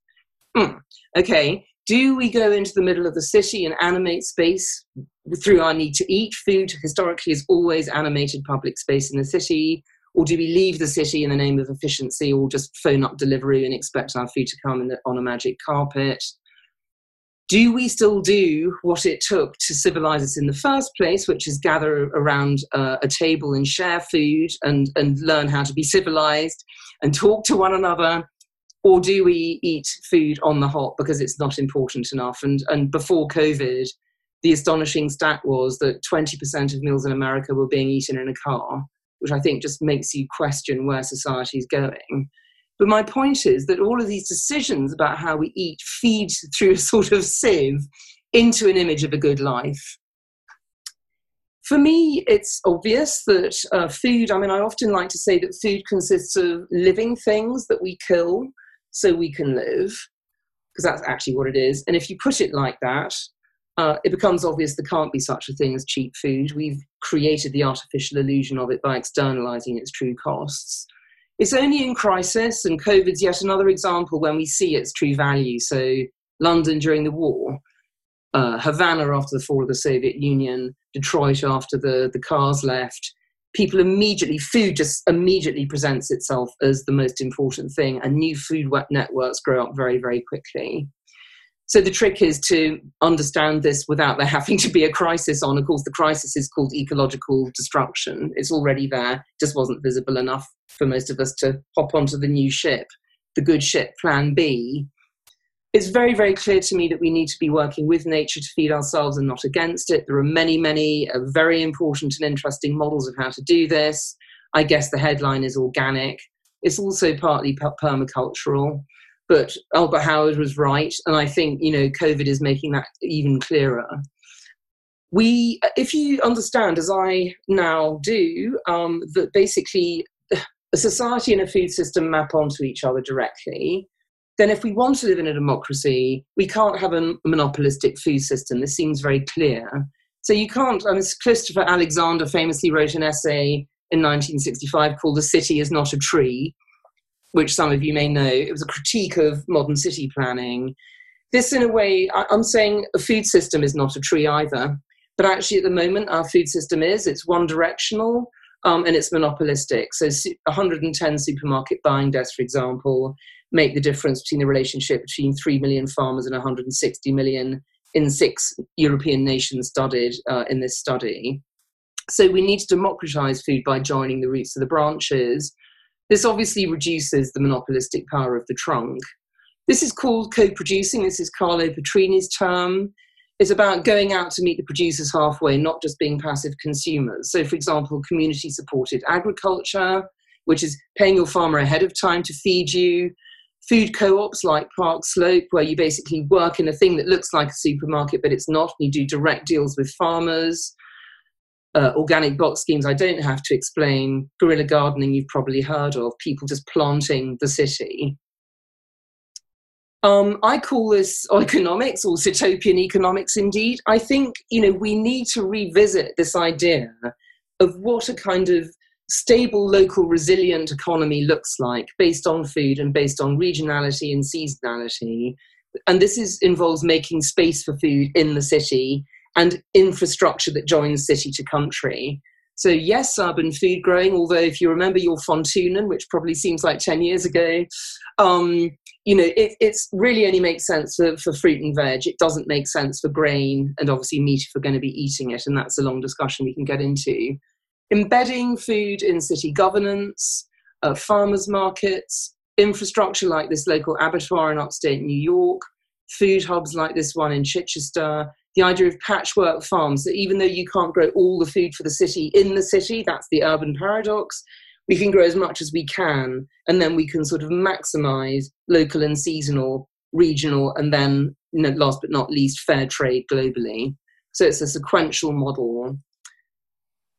Mm. Okay, do we go into the middle of the city and animate space through our need to eat? Food historically has always animated public space in the city. Or do we leave the city in the name of efficiency or just phone up delivery and expect our food to come the, on a magic carpet? Do we still do what it took to civilize us in the first place, which is gather around uh, a table and share food and, and learn how to be civilized and talk to one another or do we eat food on the hop because it's not important enough? And and before COVID, the astonishing stat was that 20% of meals in America were being eaten in a car, which I think just makes you question where society is going. But my point is that all of these decisions about how we eat feed through a sort of sieve into an image of a good life. For me, it's obvious that uh, food, I mean, I often like to say that food consists of living things that we kill so we can live, because that's actually what it is. And if you put it like that, uh, it becomes obvious there can't be such a thing as cheap food. We've created the artificial illusion of it by externalizing its true costs. It's only in crisis, and COVID's yet another example when we see its true value. So, London during the war, uh, Havana after the fall of the Soviet Union, Detroit after the, the cars left, people immediately, food just immediately presents itself as the most important thing, and new food networks grow up very, very quickly. So the trick is to understand this without there having to be a crisis on. Of course, the crisis is called ecological destruction. It's already there, just wasn't visible enough for most of us to hop onto the new ship, the good ship, Plan B, it's very, very clear to me that we need to be working with nature to feed ourselves and not against it. There are many, many uh, very important and interesting models of how to do this. I guess the headline is organic. It's also partly permacultural. But Albert Howard was right, and I think you know COVID is making that even clearer. We, if you understand, as I now do, um, that basically a society and a food system map onto each other directly then if we want to live in a democracy, we can't have a monopolistic food system. This seems very clear. So you can't, I mean, Christopher Alexander famously wrote an essay in 1965 called The City is Not a Tree, which some of you may know. It was a critique of modern city planning. this, in a way, I'm saying a food system is not a tree either. But actually, at the moment, our food system is. It's one directional um, and it's monopolistic. So, 110 supermarket buying desks, for example, make the difference between the relationship between 3 million farmers and 160 million in six European nations studied uh, in this study. So, we need to democratize food by joining the roots of the branches. This obviously reduces the monopolistic power of the trunk. This is called co producing. This is Carlo Petrini's term. It's about going out to meet the producers halfway, not just being passive consumers. So, for example, community supported agriculture, which is paying your farmer ahead of time to feed you. Food co ops like Park Slope, where you basically work in a thing that looks like a supermarket, but it's not. and You do direct deals with farmers. Uh, organic box schemes, I don't have to explain. Guerrilla gardening, you've probably heard of, people just planting the city. Um, I call this economics or Sitopian economics indeed. I think, you know, we need to revisit this idea of what a kind of stable, local, resilient economy looks like based on food and based on regionality and seasonality. And this is, involves making space for food in the city and infrastructure that joins city to country. So, yes, urban food growing, although if you remember your von Thunen, which probably seems like 10 years ago, um, you know, it it's really only makes sense for, for fruit and veg. It doesn't make sense for grain and obviously meat if we're going to be eating it. And that's a long discussion we can get into. Embedding food in city governance, uh, farmers markets, infrastructure like this local abattoir in upstate New York, food hubs like this one in Chichester, the idea of patchwork farms, that even though you can't grow all the food for the city in the city, that's the urban paradox, we can grow as much as we can, and then we can sort of maximize local and seasonal, regional, and then, last but not least, fair trade globally. So it's a sequential model.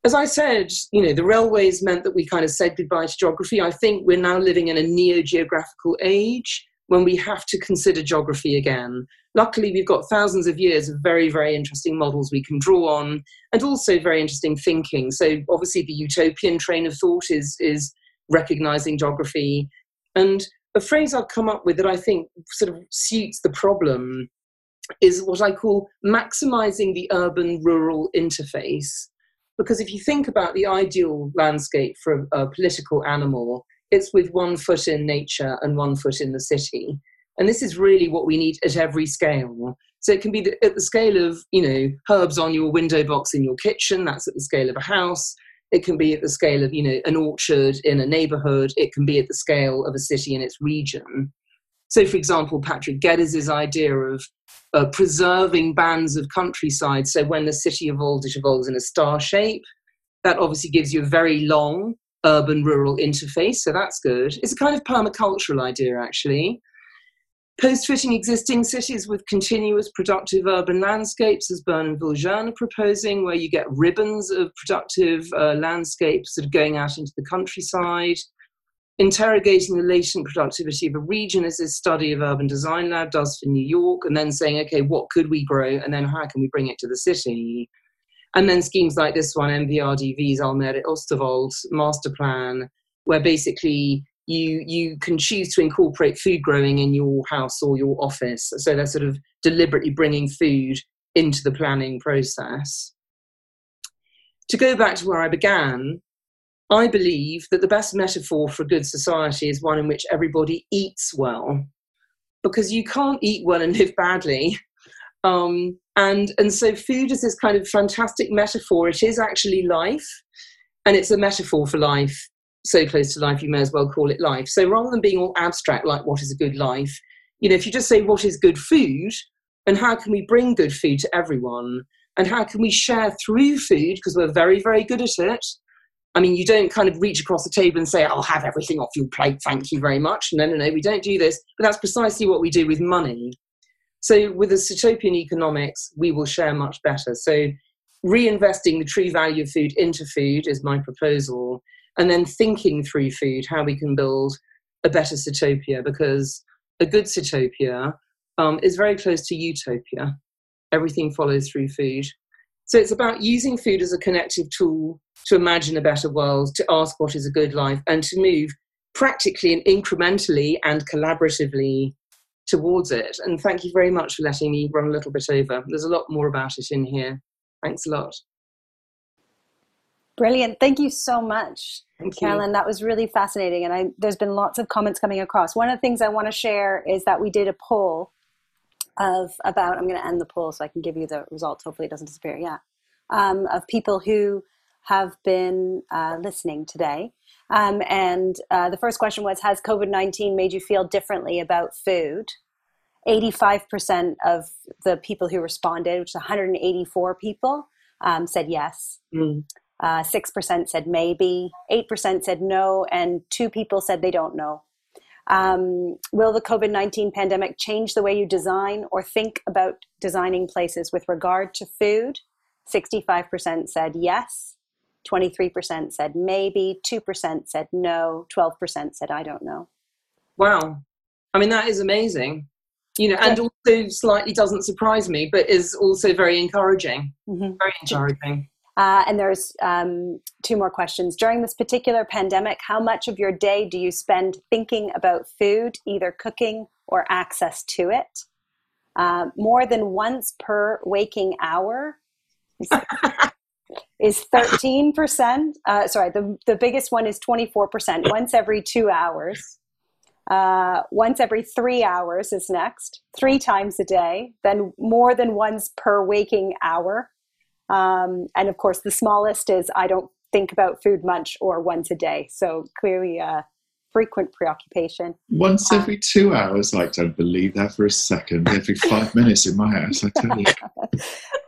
As I said, you know, the railways meant that we kind of said goodbye to geography. I think we're now living in a neo geographical age when we have to consider geography again. Luckily, we've got thousands of years of very, very interesting models we can draw on, and also very interesting thinking. So, obviously, the utopian train of thought is, is recognizing geography. And a phrase I've come up with that I think sort of suits the problem is what I call maximizing the urban rural interface. Because if you think about the ideal landscape for a, a political animal, it's with one foot in nature and one foot in the city. And this is really what we need at every scale. So it can be at the scale of, you know, herbs on your window box in your kitchen, that's at the scale of a house. It can be at the scale of, you know, an orchard in a neighborhood. It can be at the scale of a city in its region. So, for example, Patrick Geddes' idea of uh, preserving bands of countryside. So when the city evolves, it evolves in a star shape. That obviously gives you a very long urban rural interface, so that's good. It's a kind of permacultural idea, actually. Post fitting existing cities with continuous productive urban landscapes, as Bohn and are proposing, where you get ribbons of productive uh, landscapes sort of going out into the countryside. Interrogating the latent productivity of a region, as this study of Urban Design Lab does for New York, and then saying, okay, what could we grow, and then how can we bring it to the city? And then schemes like this one, MVRDV's Almere Oosterwold master plan, where basically you you can choose to incorporate food growing in your house or your office. So they're sort of deliberately bringing food into the planning process. To go back to where I began, I believe that the best metaphor for a good society is one in which everybody eats well. Because you can't eat well and live badly. Um, and and so food is this kind of fantastic metaphor. It is actually life and it's a metaphor for life so close to life you may as well call it life. So rather than being all abstract like what is a good life? You know if you just say what is good food? And how can we bring good food to everyone? And how can we share through food? Because we're very very good at it. I mean, you don't kind of reach across the table and say, I'll have everything off your plate, thank you very much. No, no, no, we don't do this. But that's precisely what we do with money. So, with a Sitopian economics, we will share much better. So, reinvesting the true value of food into food is my proposal, and then thinking through food, how we can build a better Sitopia, because a good Sitopia um, is very close to utopia. Everything follows through food. So, it's about using food as a connective tool to imagine a better world, to ask what is a good life, and to move practically and incrementally and collaboratively towards it. And thank you very much for letting me run a little bit over. There's a lot more about it in here. Thanks a lot. Brilliant. Thank you so much, Thank Carolyn. That was really fascinating. And I, there's been lots of comments coming across. One of the things I want to share is that we did a poll of about, I'm going to end the poll so I can give you the results. Hopefully it doesn't disappear. Yeah. Um, of people who have been uh, listening today. Um, and uh, the first question was Has COVID 19 made you feel differently about food? 85% of the people who responded, which is 184 people, um, said yes. Mm. Uh, 6% said maybe, 8% said no, and two people said they don't know. Um, will the COVID 19 pandemic change the way you design or think about designing places with regard to food? 65% said yes, 23% said maybe, 2% said no, 12% said I don't know. Wow. I mean, that is amazing. You know, and also slightly doesn't surprise me, but is also very encouraging. Mm-hmm. Very encouraging. Uh, and there's um, two more questions. During this particular pandemic, how much of your day do you spend thinking about food, either cooking or access to it? Uh, more than once per waking hour is 13%. Uh, sorry, the, the biggest one is 24%, once every two hours. Uh, once every three hours is next, three times a day, then more than once per waking hour, um, and of course, the smallest is I don't think about food much or once a day. So clearly, a frequent preoccupation. Once every um, two hours, I don't believe that for a second. Every five minutes in my house, I tell you.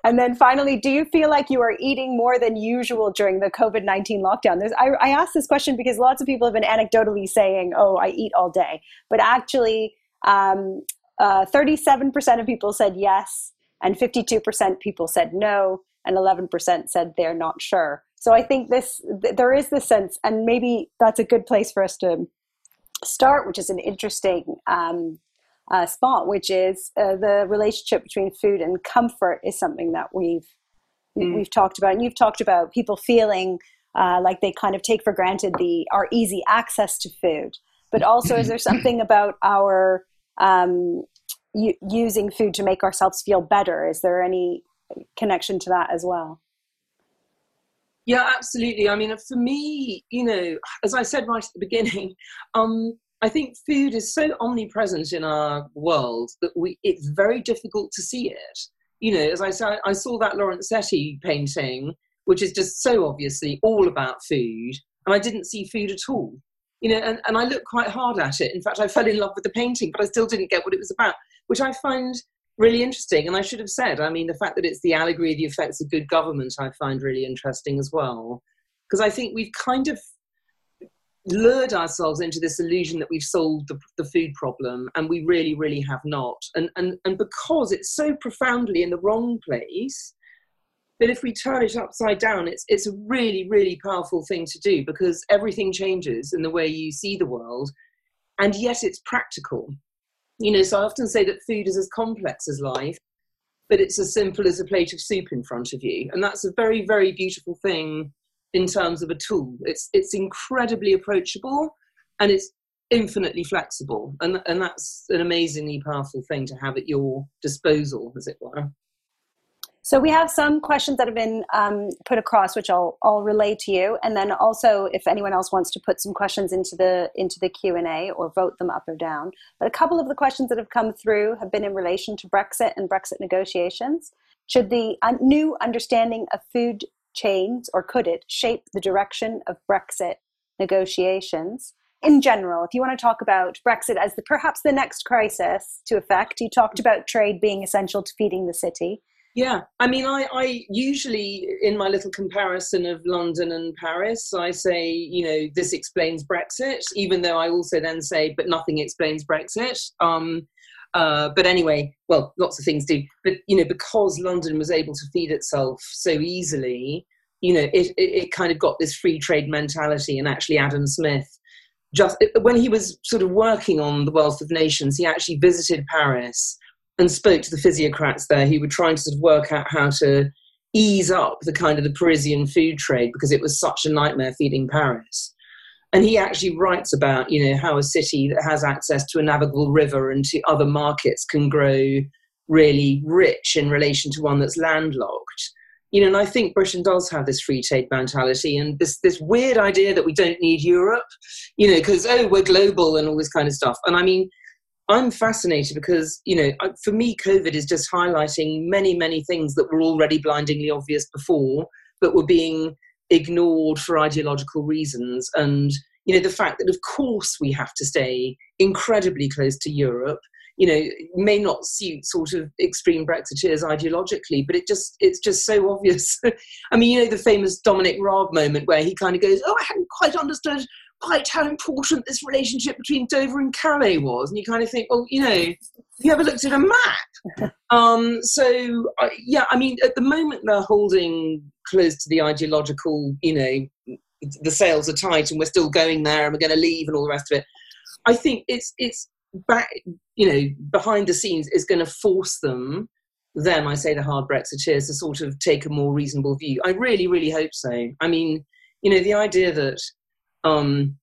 and then finally, do you feel like you are eating more than usual during the COVID 19 lockdown? There's, I, I asked this question because lots of people have been anecdotally saying, oh, I eat all day. But actually, um, uh, 37% of people said yes, and 52% people said no and 11% said they're not sure. So I think this th- there is this sense, and maybe that's a good place for us to start, which is an interesting um, uh, spot, which is uh, the relationship between food and comfort is something that we've mm. we've talked about, and you've talked about people feeling uh, like they kind of take for granted the our easy access to food, but also is there something about our um, using food to make ourselves feel better? Is there any connection to that as well. Yeah, absolutely. I mean, for me, you know, as I said right at the beginning, um, I think food is so omnipresent in our world that we it's very difficult to see it. You know, as I said, I saw that Lorenzetti painting, which is just so obviously all about food, and I didn't see food at all. You know, and, and I looked quite hard at it. In fact, I fell in love with the painting, but I still didn't get what it was about, which I find really interesting. And I should have said, I mean, the fact that it's the allegory of the effects of good government, I find really interesting as well. Because I think we've kind of lured ourselves into this illusion that we've solved the, the, food problem, and we really, really have not. And, and, and because it's so profoundly in the wrong place, that if we turn it upside down, it's, it's a really, really powerful thing to do because everything changes in the way you see the world, and yet it's practical you know, so I often say that food is as complex as life, but it's as simple as a plate of soup in front of you. And that's a very, very beautiful thing in terms of a tool. It's it's incredibly approachable and it's infinitely flexible. And and that's an amazingly powerful thing to have at your disposal, as it were. So we have some questions that have been um, put across, which I'll, I'll relay to you, and then also if anyone else wants to put some questions into the into the Q and A or vote them up or down. But a couple of the questions that have come through have been in relation to Brexit and Brexit negotiations. Should the uh, new understanding of food chains, or could it, shape the direction of Brexit negotiations? In general, if you want to talk about Brexit as the, perhaps the next crisis to affect, you talked about trade being essential to feeding the city yeah, I mean, I, I usually, in my little comparison of London and Paris, I say, you know, this explains Brexit, even though I also then say, but nothing explains Brexit. Um, uh, but anyway, well, lots of things do. But, you know, because London was able to feed itself so easily, you know, it, it, it kind of got this free trade mentality. And actually, Adam Smith, just when he was sort of working on the Wealth of Nations, he actually visited Paris and spoke to the physiocrats there who were trying to sort of work out how to ease up the kind of the Parisian food trade because it was such a nightmare feeding Paris. And he actually writes about you know how a city that has access to a navigable river and to other markets can grow really rich in relation to one that's landlocked. You know and i think britain does have this free trade mentality and this this weird idea that we don't need europe you know because oh we're global and all this kind of stuff. And i mean i'm fascinated because you know for me covid is just highlighting many many things that were already blindingly obvious before but were being ignored for ideological reasons. And you know the fact that of course we have to stay incredibly close to europe you know may not suit sort of extreme brexiteers ideologically but it just it's just so obvious. I mean you know the famous dominic raab moment where he kind of goes oh i hadn't quite understood quite how important this relationship between dover and calais was. And you kind of think well you know you ever looked at a map um, so uh, yeah i mean at the moment they're holding close to the ideological you know the sails are tight and we're still going there and we're going to leave and all the rest of it i think it's it's back, you know, behind the scenes is going to force them, them, I say the hard Brexiteers, to sort of take a more reasonable view. I really, really hope so. I mean, you know, the idea that, um,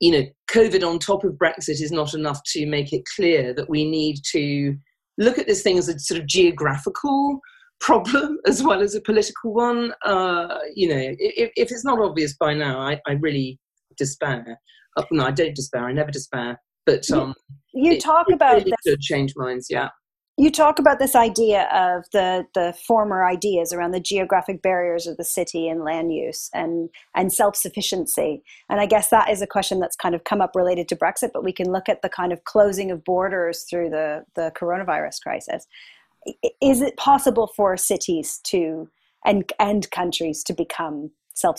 you know, COVID on top of Brexit is not enough to make it clear that we need to look at this thing as a sort of geographical problem as well as a political one. Uh, you know, if, if, it's not obvious by now, I, I really despair. Uh, no, I don't despair. I never despair. But um, you, you talk it, about really this, change minds, yeah. You talk about this idea of the the former ideas around the geographic barriers of the city and land use and and self sufficiency, and I guess that is a question that's kind of come up related to Brexit. But we can look at the kind of closing of borders through the the coronavirus crisis. Is it possible for cities to and and countries to become self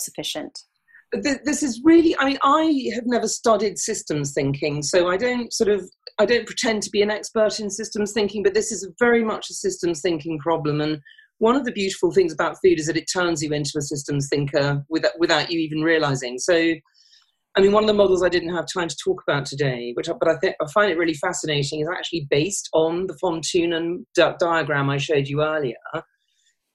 sufficient? this is really i mean i have never studied systems thinking so i don't sort of i don't pretend to be an expert in systems thinking but this is very much a systems thinking problem and one of the beautiful things about food is that it turns you into a systems thinker without, without you even realizing so i mean one of the models i didn't have time to talk about today which but i think i find it really fascinating is actually based on the von Thunen diagram i showed you earlier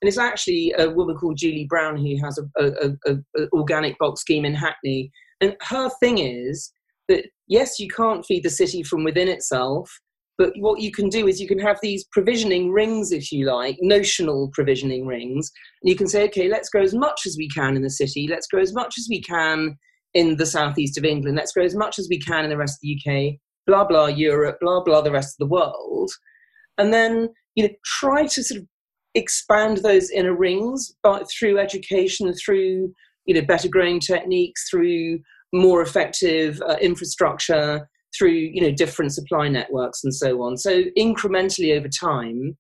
and it's actually a woman called Julie Brown who has a, a, a, a, organic box scheme in Hackney. And her thing is that yes, you can't feed the city from within itself, but what you can do is you can have these provisioning rings, if you like, notional provisioning rings, and you can say, okay, let's grow as much as we can in the city, let's grow as much as we can in the southeast of England, let's grow as much as we can in the rest of the UK, blah blah Europe, blah blah the rest of the world, and then you know try to sort of expand those inner rings through education, through you know better growing techniques, through more effective uh, infrastructure, through you know different supply networks and so on. So incrementally over time,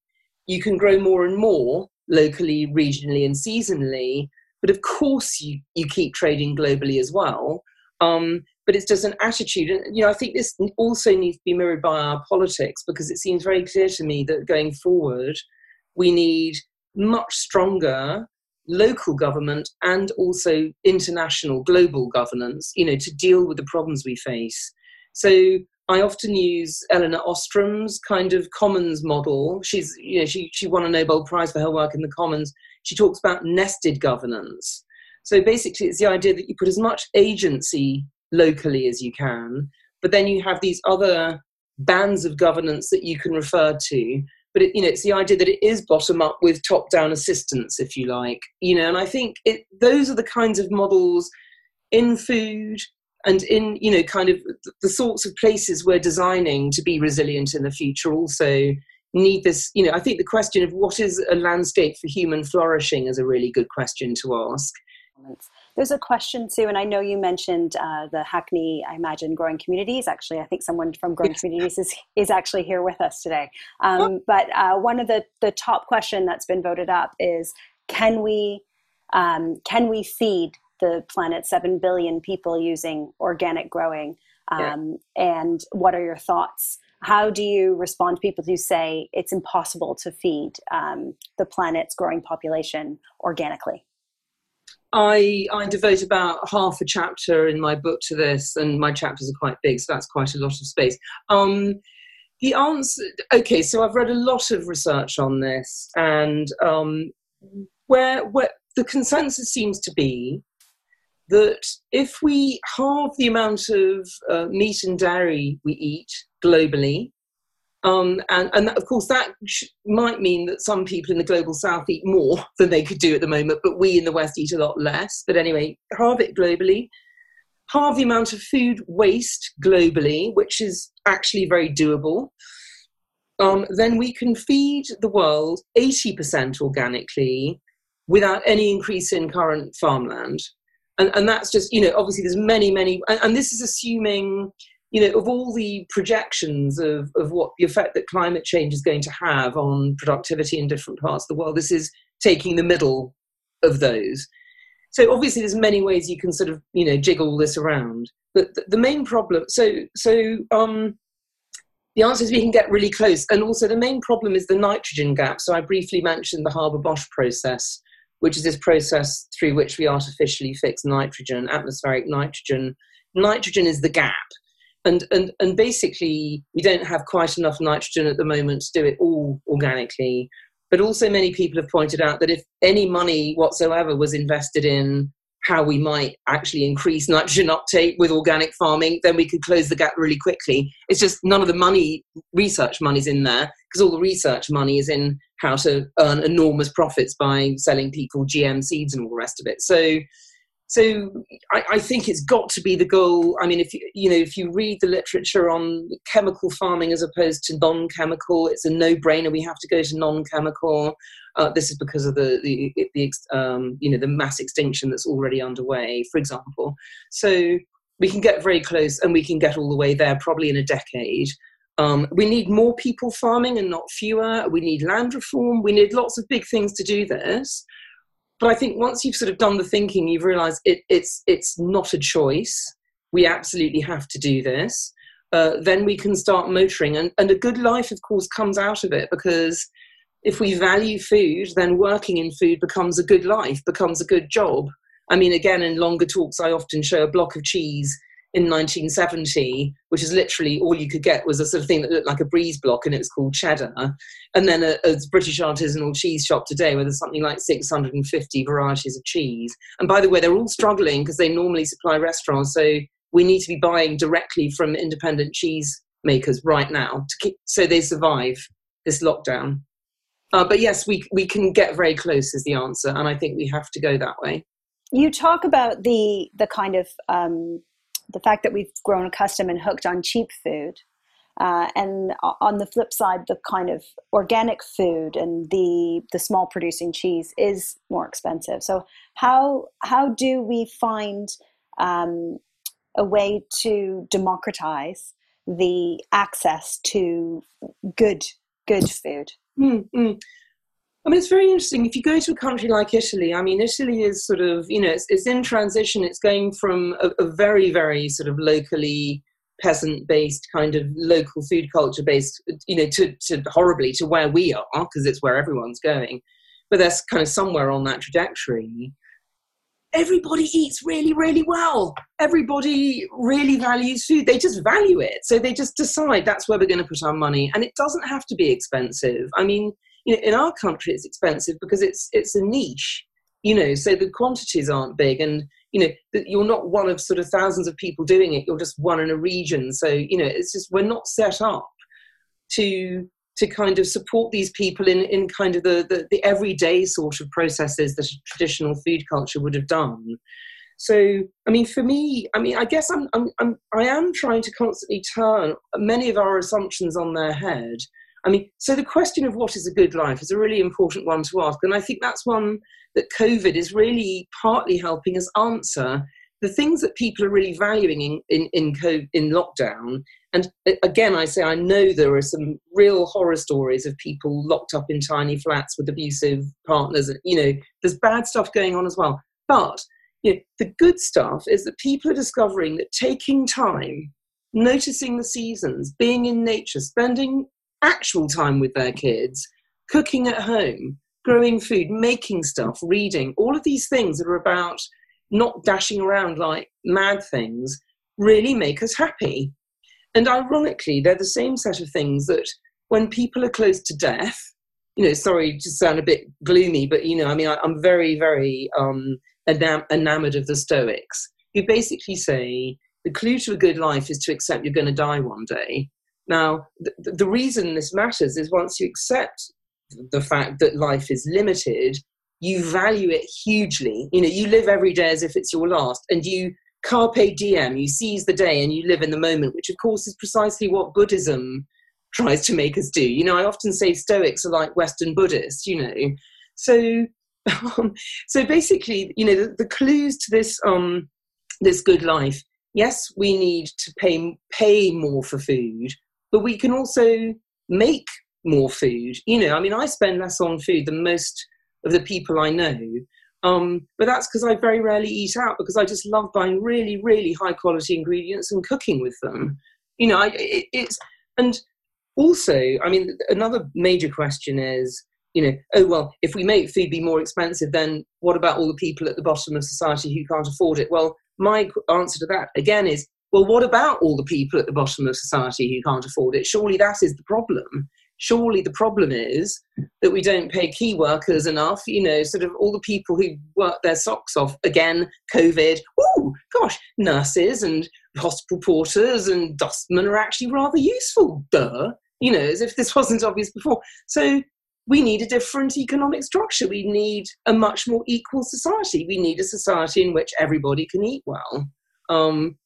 you can grow more and more locally, regionally, and seasonally. But of course, you you keep trading globally as well. Um, but it's just an attitude, and you know I think this also needs to be mirrored by our politics because it seems very clear to me that going forward we need much stronger local government and also international global governance you know to deal with the problems we face. So i often use elinor ostrom's kind of commons model. She's you know she, she won a nobel prize for her work in the commons. She talks about nested governance. So basically it's the idea that you put as much agency locally as you can but then you have these other bands of governance that you can refer to but it, you know it's the idea that it is bottom up with top down assistance if you like you know and i think it, those are the kinds of models in food and in you know kind of the sorts of places we're designing to be resilient in the future also need this you know i think the question of what is a landscape for human flourishing is a really good question to ask there's a question too, and I know you mentioned uh, the Hackney, I imagine, growing communities. Actually, I think someone from growing yes. communities is, is actually here with us today. Um. But uh, one of the, the top question that's been voted up is can we um, can we feed the planet seven billion people using organic growing? Um, yeah. And what are your thoughts? How do you respond to people who say it's impossible to feed um, the planet's growing population organically? I, I devote about half a chapter in my book to this, and my chapters are quite big, so that's quite a lot of space. Um, the answer, okay, so I've read a lot of research on this, and um, where, where the consensus seems to be that if we halve the amount of uh, meat and dairy we eat globally, um, and, and of course, that sh- might mean that some people in the global south eat more than they could do at the moment, but we in the west eat a lot less. But anyway, halve it globally. Halve the amount of food waste globally, which is actually very doable. Um, then we can feed the world 80% organically without any increase in current farmland. And, and that's just, you know, obviously there's many, many, and, and this is assuming you know, of all the projections of, of what the effect that climate change is going to have on productivity in different parts of the world, this is taking the middle of those. So obviously, there's many ways you can sort of you know jiggle this around. But the, the main problem, so so um, the answer is we can get really close, and also the main problem is the nitrogen gap. So I briefly mentioned the Haber-Bosch process, which is this process through which we artificially fix nitrogen, atmospheric nitrogen. Nitrogen is the gap and and and basically we don't have quite enough nitrogen at the moment to do it all organically. But also many people have pointed out that if any money whatsoever was invested in how we might actually increase nitrogen uptake with organic farming then we could close the gap really quickly. It's just none of the money research money's in there because all the research money is in how to earn enormous profits by selling people gm seeds and all the rest of it. So so I, I, think it's got to be the goal. I mean, if you you know if you read the literature on chemical farming as opposed to non-chemical, it's a no-brainer. We have to go to non-chemical. Uh, this is because of the the, the um, you know the mass extinction that's already underway, for example. So we can get very close, and we can get all the way there probably in a decade. Um, we need more people farming and not fewer. We need land reform. We need lots of big things to do this but I think once you've sort of done the thinking, you've realised it, it's it's not a choice. We absolutely have to do this. Uh, then we can start motoring, and, and a good life, of course, comes out of it because if we value food, then working in food becomes a good life, becomes a good job. I mean, again, in longer talks, I often show a block of cheese in 1970, which is literally all you could get was a sort of thing that looked like a breeze block and it was called cheddar. And then a, a British artisanal cheese shop today where there's something like 650 varieties of cheese. And by the way, they're all struggling because they normally supply restaurants. So we need to be buying directly from independent cheese makers right now to keep, so they survive this lockdown. Uh, but yes, we, we can get very close is the answer. And I think we have to go that way. You talk about the, the kind of um, the fact that we've grown accustomed and hooked on cheap food. Uh, and on the flip side, the kind of organic food and the the small producing cheese is more expensive. So how how do we find um, a way to democratize the access to good good food? Mm-hmm. I mean, it's very interesting. If you go to a country like Italy, I mean, Italy is sort of, you know, it's, it's in transition. It's going from a, a very, very sort of locally peasant based kind of local food culture based, you know, to, to horribly to where we are, because it's where everyone's going. But that's kind of somewhere on that trajectory. Everybody eats really, really well. Everybody really values food. They just value it. So they just decide that's where we're going to put our money. And it doesn't have to be expensive. I mean, you know, in our country it's expensive because it's it's a niche, you know, so the quantities aren't big and you know you're not one of sort of thousands of people doing it you're just one in a region so you know it's just we're not set up to to kind of support these people in, in kind of the, the, the everyday sort of processes that a traditional food culture would have done. So, I mean, for me, I mean, I guess I'm, I'm, I'm, I am trying to constantly turn many of our assumptions on their head I mean, so the question of what is a good life is a really important one to ask. And I think that's one that COVID is really partly helping us answer. The things that people are really valuing in, in, in, COVID, in lockdown, and again, I say I know there are some real horror stories of people locked up in tiny flats with abusive partners. You know, there's bad stuff going on as well. But you know, the good stuff is that people are discovering that taking time, noticing the seasons, being in nature, spending actual time with their kids, cooking at home, growing food, making stuff, reading, all of these things that are about not dashing around like mad things really make us happy. And ironically, they're the same set of things that when people are close to death, you know, sorry to sound a bit gloomy, but you know, I mean, I, am very, very um, enam- enamored of the Stoics, who basically say the clue to a good life is to accept you're going to die one day. Now, the, the reason this matters is once you accept the fact that life is limited, you value it hugely. You know, you live every day as if it's your last, and you carpe diem, you seize the day and you live in the moment, which of course is precisely what Buddhism tries to make us do. You know, I often say Stoics are like Western Buddhists, you know. So, um, so basically, you know, the, the clues to this um, this good life. Yes, we need to pay pay more for food, but we can also make more food. You know, I mean, I spend less on food than most of the people I know. Um, but that's because I very rarely eat out because I just love buying really, really high quality ingredients and cooking with them. You know, I, it, it's and also, I mean, another major question is, you know, oh well, if we make food be more expensive, then what about all the people at the bottom of society who can't afford it? Well, my answer to that again is, well, what about all the people at the bottom of society who can't afford it? Surely that is the problem. Surely the problem is that we don't pay key workers enough you know sort of all the people who work their socks off. Again covid. Oh gosh nurses and hospital porters and dustmen are actually rather useful. Duh. You know as if this wasn't obvious before. So we need a different economic structure. We need a much more equal society. We need a society in which everybody can eat well. Um,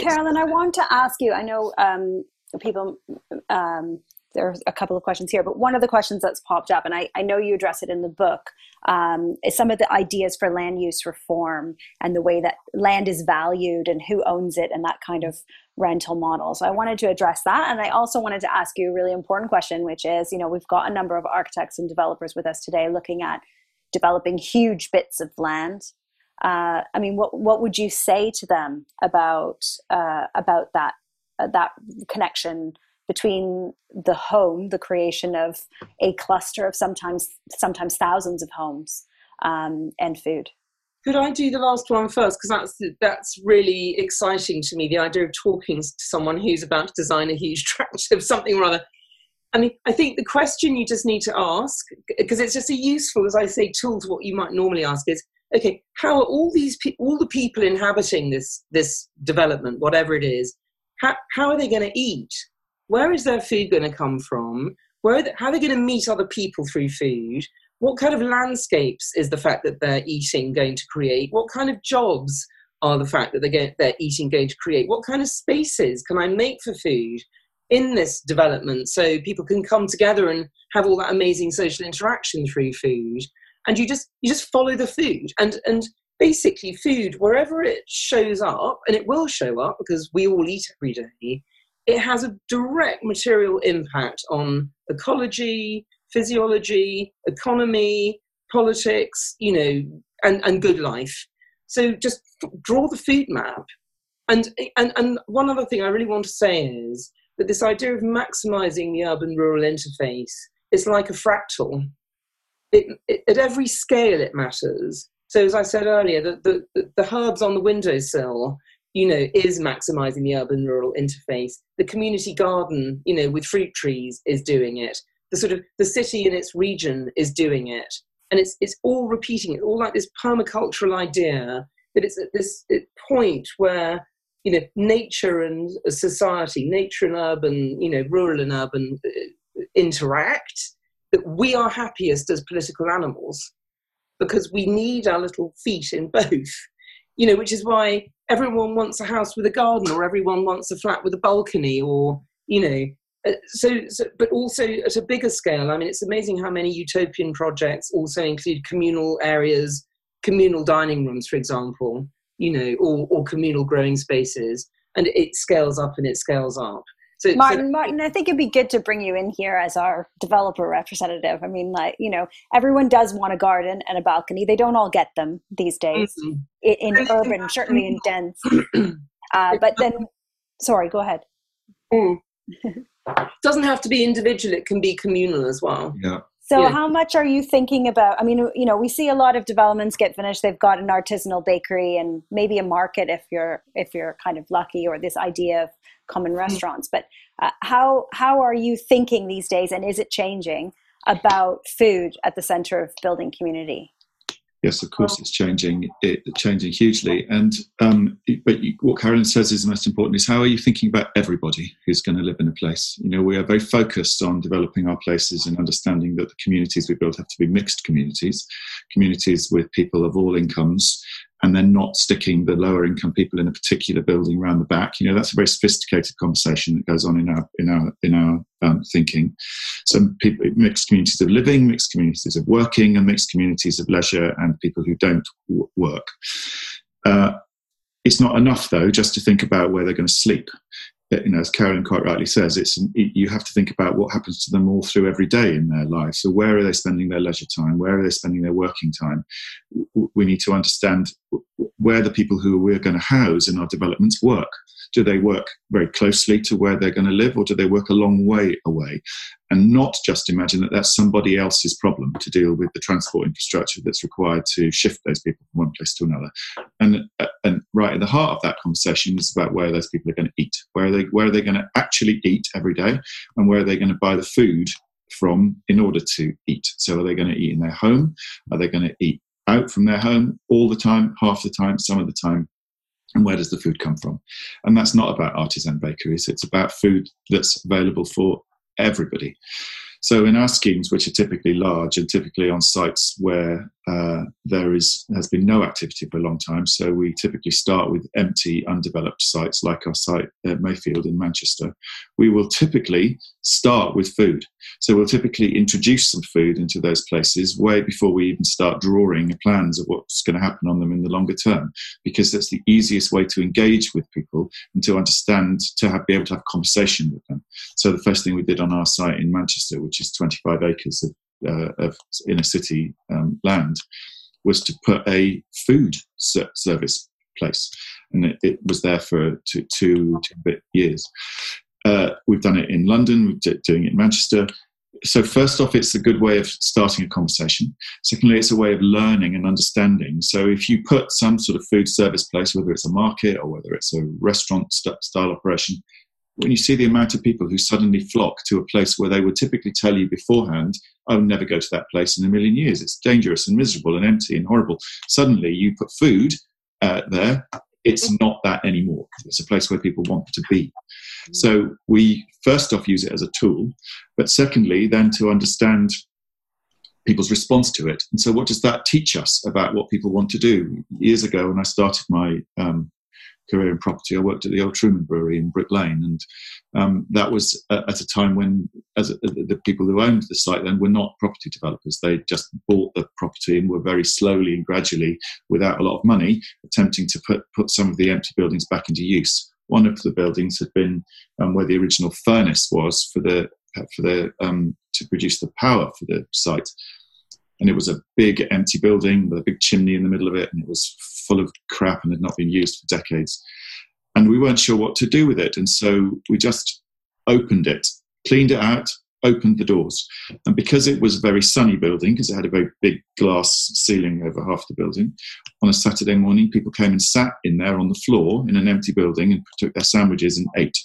carolyn i want to ask you i know um, people um, there's a couple of questions here, but one of the questions that's popped up, and I, I know you address it in the book, um, is some of the ideas for land use reform and the way that land is valued and who owns it and that kind of rental model. So I wanted to address that. And I also wanted to ask you a really important question, which is, you know, we've got a number of architects and developers with us today looking at developing huge bits of land. Uh, I mean, what what would you say to them about uh, about that uh, that connection between the home, the creation of a cluster of sometimes sometimes thousands of homes, um, and food. Could I do the last one first? Because that's that's really exciting to me. The idea of talking to someone who's about to design a huge tract of something rather. I mean, I think the question you just need to ask, because it's just a useful, as I say, tool to what you might normally ask is, okay, how are all these pe- all the people inhabiting this this development, whatever it is, how, how are they going to eat? where is their food going to come from? Where they, how are they going to meet other people through food? What kind of landscapes is the fact that they're eating going to create? What kind of jobs are the fact that they're, they're eating going to create? What kind of spaces can I make for food in this development so people can come together and have all that amazing social interaction through food? And you just you just follow the food and and basically food wherever it shows up and it will show up because we all eat every day it has a direct material impact on ecology, physiology, economy, politics, you know, and, and good life. So just draw the food map. And, and, and one other thing I really want to say is that this idea of maximizing the urban rural interface is like a fractal. It, it, at every scale, it matters. So, as I said earlier, the, the, the herbs on the windowsill you know, is maximizing the urban rural interface. The community garden, you know, with fruit trees is doing it. The sort of the city in its region is doing it. And it's it's all repeating it, all like this permacultural idea that it's at this point where you know nature and society, nature and urban, you know, rural and urban uh, interact. That we are happiest as political animals because we need our little feet in both you know, which is why everyone wants a house with a garden or everyone wants a flat with a balcony or, you know, uh, so, so, but also at a bigger scale. I mean, it's amazing how many utopian projects also include communal areas, communal dining rooms, for example, you know, or, or communal growing spaces. And it scales up and it scales up. So, Martin, so, Martin, I think it'd be good to bring you in here as our developer representative. I mean, like you know, everyone does want a garden and a balcony. They don't all get them these days mm-hmm. in, in urban, certainly in dense. Uh, but then, sorry, go ahead. Mm. doesn't have to be individual; it can be communal as well. Yeah. So, yeah. how much are you thinking about? I mean, you know, we see a lot of developments get finished. They've got an artisanal bakery and maybe a market if you're if you're kind of lucky, or this idea of common mm. restaurants. But uh, how how are you thinking these days, and is it changing about food at the center of building community? Yes, of course, it's changing. It changing hugely. And um, but you, what Carolyn says is the most important: is how are you thinking about everybody who's going to live in a place? You know, we are very focused on developing our places and understanding that the communities we build have to be mixed communities, communities with people of all incomes, and then not sticking the lower income people in a particular building around the back. You know, that's a very sophisticated conversation that goes on in our in our in our um, thinking. So, people, mixed communities of living, mixed communities of working, and mixed communities of leisure, and people who don't w- work. Uh, it's not enough, though, just to think about where they're going to sleep you know, as Carolyn quite rightly says, it's you have to think about what happens to them all through every day in their life. So, where are they spending their leisure time? Where are they spending their working time? We need to understand where the people who we're going to house in our developments work do they work very closely to where they're going to live or do they work a long way away and not just imagine that that's somebody else's problem to deal with the transport infrastructure that's required to shift those people from one place to another. And uh, and right at the heart of that conversation is about where those people are going to eat. Where are they where are they going to actually eat every day and where are they going to buy the food from in order to eat? So are they going to eat in their home? Are they going to eat out from their home all the time half the time some of the time? And where does the food come from? And that's not about artisan bakeries, it's about food that's available for everybody. So in our schemes, which are typically large and typically on sites where uh, there is has been no activity for a long time, so we typically start with empty, undeveloped sites like our site at Mayfield in Manchester. We will typically start with food. So we'll typically introduce some food into those places way before we even start drawing plans of what's going to happen on them in the longer term, because that's the easiest way to engage with people and to understand, to have, be able to have conversation with them. So the first thing we did on our site in Manchester, which is 25 acres of, uh, of inner city um, land, was to put a food service place, and it, it was there for two, two, two bit years. Uh, we've done it in London, we're doing it in Manchester. So, first off, it's a good way of starting a conversation. Secondly, it's a way of learning and understanding. So, if you put some sort of food service place, whether it's a market or whether it's a restaurant st- style operation, when you see the amount of people who suddenly flock to a place where they would typically tell you beforehand, I will never go to that place in a million years. It's dangerous and miserable and empty and horrible. Suddenly you put food uh, there, it's not that anymore. It's a place where people want to be. So we first off use it as a tool, but secondly, then to understand people's response to it. And so, what does that teach us about what people want to do? Years ago, when I started my um, career in property. I worked at the Old Truman Brewery in Brick Lane, and um, that was at a time when, as the people who owned the site then were not property developers. They just bought the property and were very slowly and gradually, without a lot of money, attempting to put put some of the empty buildings back into use. One of the buildings had been um, where the original furnace was for the for the um, to produce the power for the site and it was a big empty building with a big chimney in the middle of it, and it was full of crap and had not been used for decades. And we weren't sure what to do with it, and so we just opened it, cleaned it out, opened the doors. And because it was a very sunny building, because it had a very big glass ceiling over half the building, on a Saturday morning, people came and sat in there on the floor in an empty building and took their sandwiches and ate.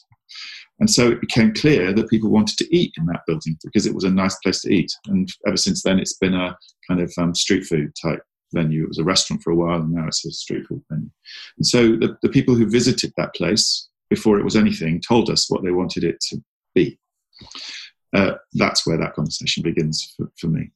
And so it became clear that people wanted to eat in that building because it was a nice place to eat. And ever since then, it's been a kind of um, street food type venue. It was a restaurant for a while, and now it's a street food venue. And so the, the people who visited that place before it was anything told us what they wanted it to be. Uh, that's where that conversation begins for, for me.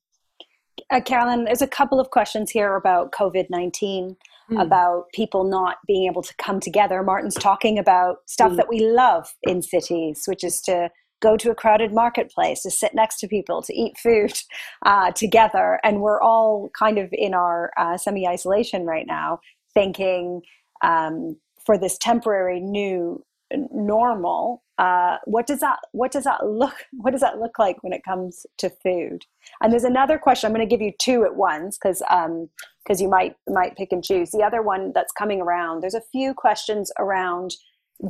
Uh, Carolyn, there's a couple of questions here about COVID 19 mm. about people not being able to come together. Martin's talking about stuff mm. that we love in cities, which is to go to a crowded marketplace, to sit next to people, to eat food uh, together. And we're all kind of in our uh, semi isolation right now, thinking um, for this temporary new normal uh, what does that what does that look what does that look like when it comes to food? And there's another question i'm going to give you two at once because because um, you might might pick and choose. The other one that's coming around there's a few questions around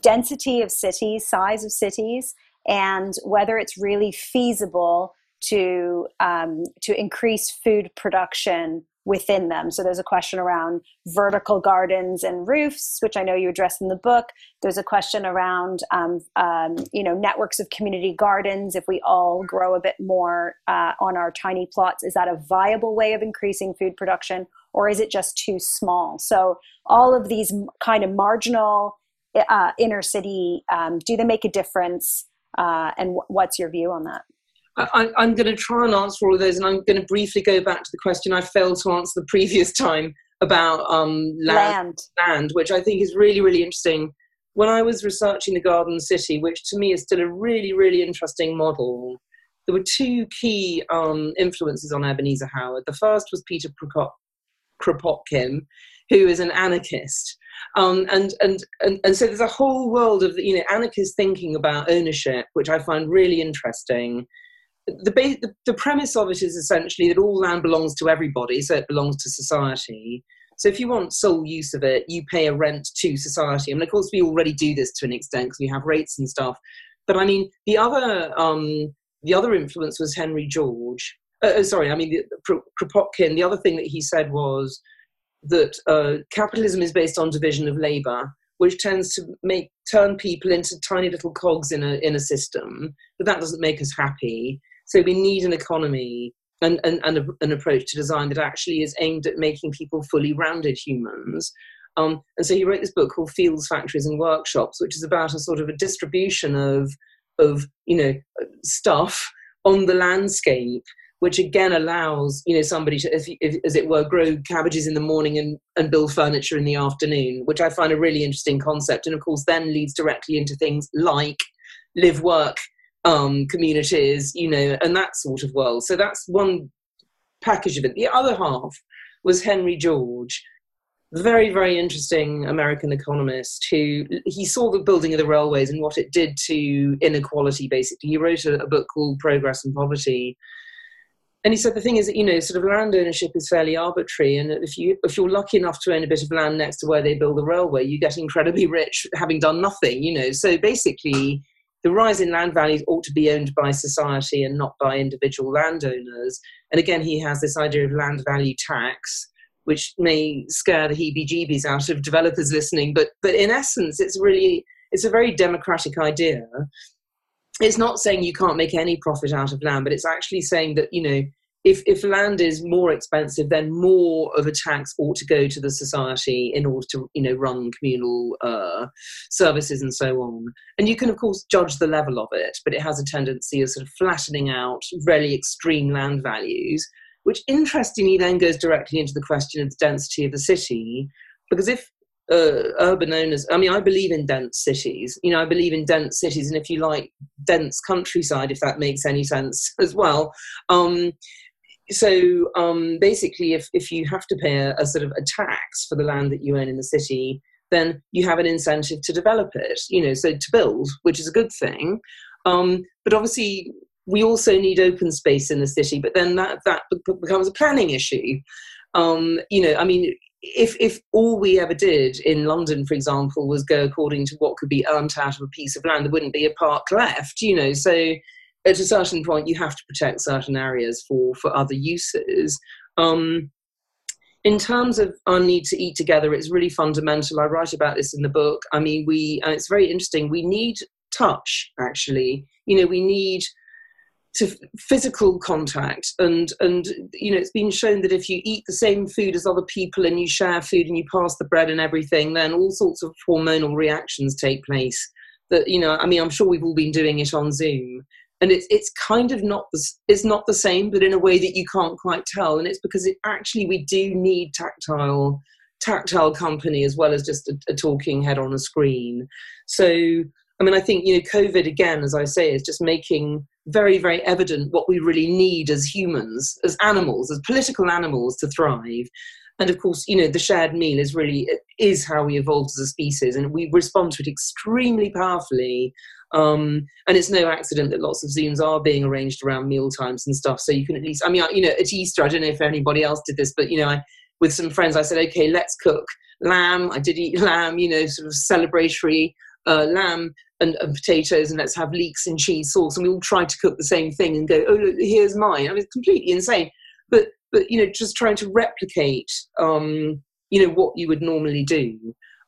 density of cities size of cities and whether it's really feasible to um, to increase food production within them. So there's a question around vertical gardens and roofs, which I know you address in the book. There's a question around, um, um, you know, networks of community gardens. If we all grow a bit more uh, on our tiny plots, is that a viable way of increasing food production? or is it just too small? So all of these kind of marginal uh, inner city, um, do they make a difference? Uh, and w- what's your view on that? I, am going to try and answer all of those, and I'm going to briefly go back to the question I failed to answer the previous time about um, land, land, land, which I think is really, really interesting. When I was researching the Garden City, which to me is still a really, really interesting model, there were two key um, influences on Ebenezer Howard. The first was Peter Kropotkin, who is an anarchist. Um, and, and, and, and so there's a whole world of you know anarchist thinking about ownership, which I find really interesting. The, the, the premise of it is essentially that all land belongs to everybody, so it belongs to society. So if you want sole use of it, you pay a rent to society. I mean, of course, we already do this to an extent because we have rates and stuff. But I mean, the other um, the other influence was Henry George. Uh, uh sorry, I mean, the, Kropotkin. The other thing that he said was that uh, capitalism is based on division of labor, which tends to make turn people into tiny little cogs in a in a system. But that doesn't make us happy. So we need an economy and, and, and a, an approach to design that actually is aimed at making people fully rounded humans. Um, and so he wrote this book called Fields, Factories and Workshops, which is about a sort of a distribution of of you know stuff on the landscape which again allows you know somebody to if, if, as it were grow cabbages in the morning and, and build furniture in the afternoon which i find a really interesting concept and of course then leads directly into things like live work um, communities you know and that sort of world so that's one package of it the other half was henry george very, very interesting American economist who he saw the building of the railways and what it did to inequality, basically. He wrote a, a book called Progress and Poverty. And he said the thing is that, you know, sort of land ownership is fairly arbitrary. And if, you, if you're lucky enough to own a bit of land next to where they build the railway, you get incredibly rich having done nothing, you know. So basically, the rise in land values ought to be owned by society and not by individual landowners. And again, he has this idea of land value tax which may scare the heebie-jeebies out of developers listening. But but in essence, it's really it's a very democratic idea. It's not saying you can't make any profit out of land, but it's actually saying that you know if if land is more expensive, then more of a tax ought to go to the society in order to you know run communal uh, services and so on. And you can of course judge the level of it, but it has a tendency of sort of flattening out really extreme land values which interestingly then goes directly into the question of the density of the city. Because if uh, urban owners, I mean, I believe in dense cities. You know, I believe in dense cities, and if you like, dense countryside, if that makes any sense as well. Um, so um, basically, if, if you have to pay a, a, sort of a tax for the land that you own in the city, then you have an incentive to develop it, you know, so to build, which is a good thing. Um, but obviously, we also need open space in the city, but then that, that becomes a planning issue. Um, you know, I mean, if, if all we ever did in London, for example, was go according to what could be earned out of a piece of land, there wouldn't be a park left, you know. So at a certain point, you have to protect certain areas for, for other uses. Um, in terms of our need to eat together, it's really fundamental. I write about this in the book. I mean, we, and it's very interesting, we need touch, actually. You know, we need to physical contact and and you know it's been shown that if you eat the same food as other people and you share food and you pass the bread and everything then all sorts of hormonal reactions take place that you know i mean i'm sure we've all been doing it on zoom and it's it's kind of not the it's not the same but in a way that you can't quite tell and it's because it actually we do need tactile tactile company as well as just a, a talking head on a screen so i mean i think you know covid again as i say is just making very, very evident what we really need as humans, as animals, as political animals to thrive. And of course, you know, the shared meal is really is how we evolved as a species, and we respond to it extremely powerfully. Um, and it's no accident that lots of Zooms are being arranged around meal times and stuff. So you can at least, I mean, you know, at Easter, I don't know if anybody else did this, but you know, I, with some friends, I said, okay, let's cook lamb. I did eat lamb, you know, sort of celebratory uh, lamb and, and, potatoes and let's have leeks and cheese sauce and we all try to cook the same thing and go oh look here's mine i mean it's completely insane but but you know just trying to replicate um, you know what you would normally do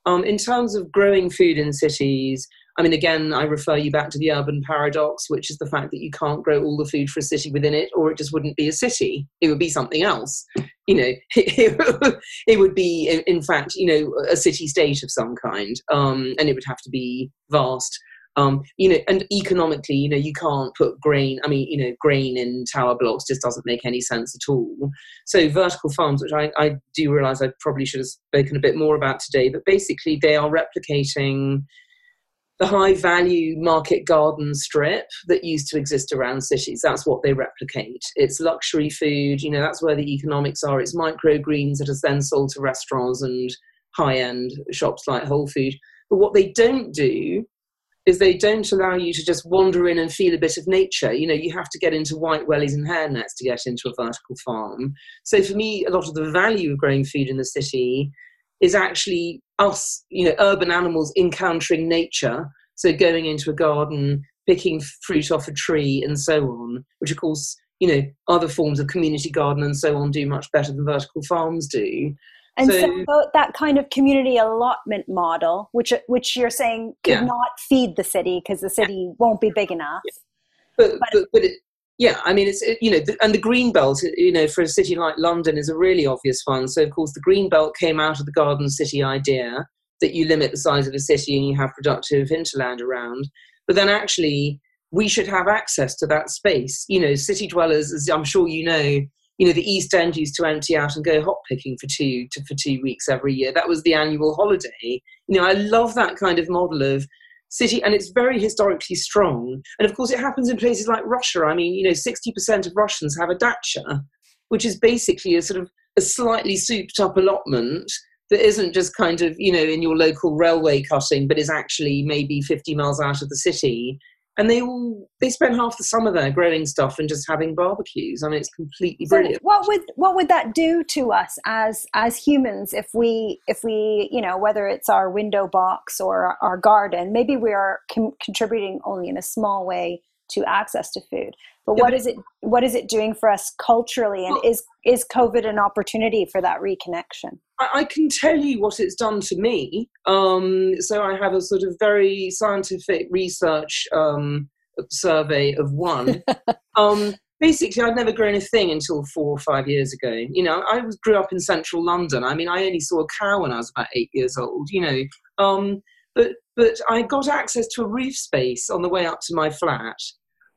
um, in terms of growing food in cities I mean, again, I refer you back to the urban paradox, which is the fact that you can't grow all the food for a city within it, or it just wouldn't be a city. It would be something else. you know, it, would be, in fact, you know, a city state of some kind, um, and it would have to be vast. Um, you know, and economically, you know, you can't put grain. I mean, you know, grain in tower blocks just doesn't make any sense at all. So vertical farms, which I, I do realise I probably should have spoken a bit more about today, but basically they are replicating the high value market garden strip that used to exist around cities. That's what they replicate. It's luxury food, you know, that's where the economics are. It's microgreens that is then sold to restaurants and high end shops like Whole Food. But what they don't do is they don't allow you to just wander in and feel a bit of nature. You know, you have to get into white wellies and hairnets to get into a vertical farm. So for me, a lot of the value of growing food in the city is actually us, you know, urban animals encountering nature. So going into a garden, picking fruit off a tree, and so on, which of course, you know, other forms of community garden and so on do much better than vertical farms do. And so, so that kind of community allotment model, which which you're saying could yeah. not feed the city because the city yeah. won't be big enough. Yeah. But, but, but, but it, yeah, I mean, it's you know, and the green belt, uh, you know, for a city like London is a really obvious one. So of course, the green belt came out of the garden city idea that you limit the size of a city and you have productive hinterland around. But then actually, we should have access to that space. You know, city dwellers, as I'm sure you know, you know, the East End used to empty out and go hop picking for two to, for two weeks every year. That was the annual holiday. You know, I love that kind of model of city and it's very historically strong. And of course it happens in places like russia. I mean you know 60% of russians have a dacha which is basically a sort of a slightly souped up allotment that isn't just kind of you know in your local railway cutting but is actually maybe 50 miles out of the city and they all they spend half the summer there growing stuff and just having barbecues. I mean, it's completely brilliant. So what would what would that do to us as as humans if we if we you know whether it's our window box or our garden, maybe we are com- contributing only in a small way to access to food. But what is it what is it doing for us culturally and is is COVID an opportunity for that reconnection? I, can tell you what it's done to me. Um, so I have a sort of very scientific research um, survey of one. um, basically, I'd never grown a thing until four or five years ago. You know, I was, grew up in central London. I mean, I only saw a cow when I was about eight years old. You know, um, but but I got access to a roof space on the way up to my flat.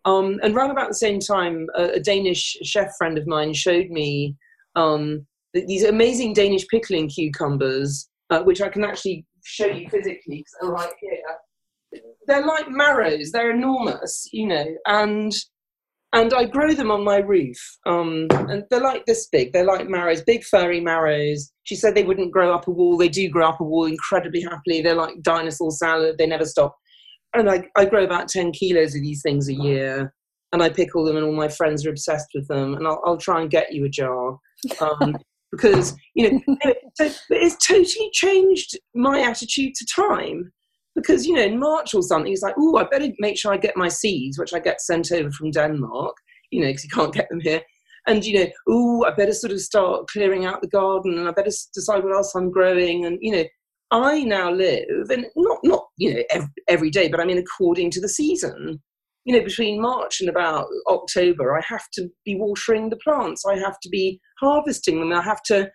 Um, and around about the same time, a, a, Danish chef friend of mine showed me um, these amazing Danish pickling cucumbers, uh, which I can actually show you physically because they're right here. They're like marrows; they're enormous, you know, and and I grow them on my roof. Um, and they're like this big. They're like marrows, big furry marrows. She said they wouldn't grow up a wall. They do grow up a wall incredibly happily. They're like dinosaur salad. They never stop and I, I grow about 10 kilos of these things a year and I pickle them and all my friends are obsessed with them and I'll, I'll try and get you a jar um, because you know so it's totally changed my attitude to time because you know in March or something he's like oh I better make sure I get my seeds which I get sent over from Denmark you know because you can't get them here and you know oh I better sort of start clearing out the garden and I better decide what else I'm growing and you know I now live, and not not you know every, every day, but I mean according to the season. You know, between March and about October, I have to be watering the plants. I have to be harvesting them. I have to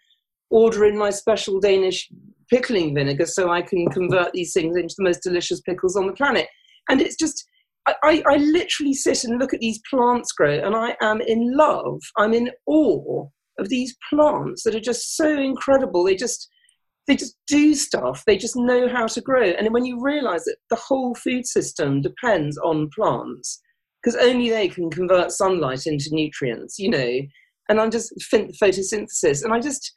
order in my special Danish pickling vinegar so I can convert these things into the most delicious pickles on the planet. And it's just, I, I literally sit and look at these plants grow, and I am in love. I'm in awe of these plants that are just so incredible. They just they just do stuff they just know how to grow and when you realize that the whole food system depends on plants because only they can convert sunlight into nutrients you know and i'm just photosynthesis and i just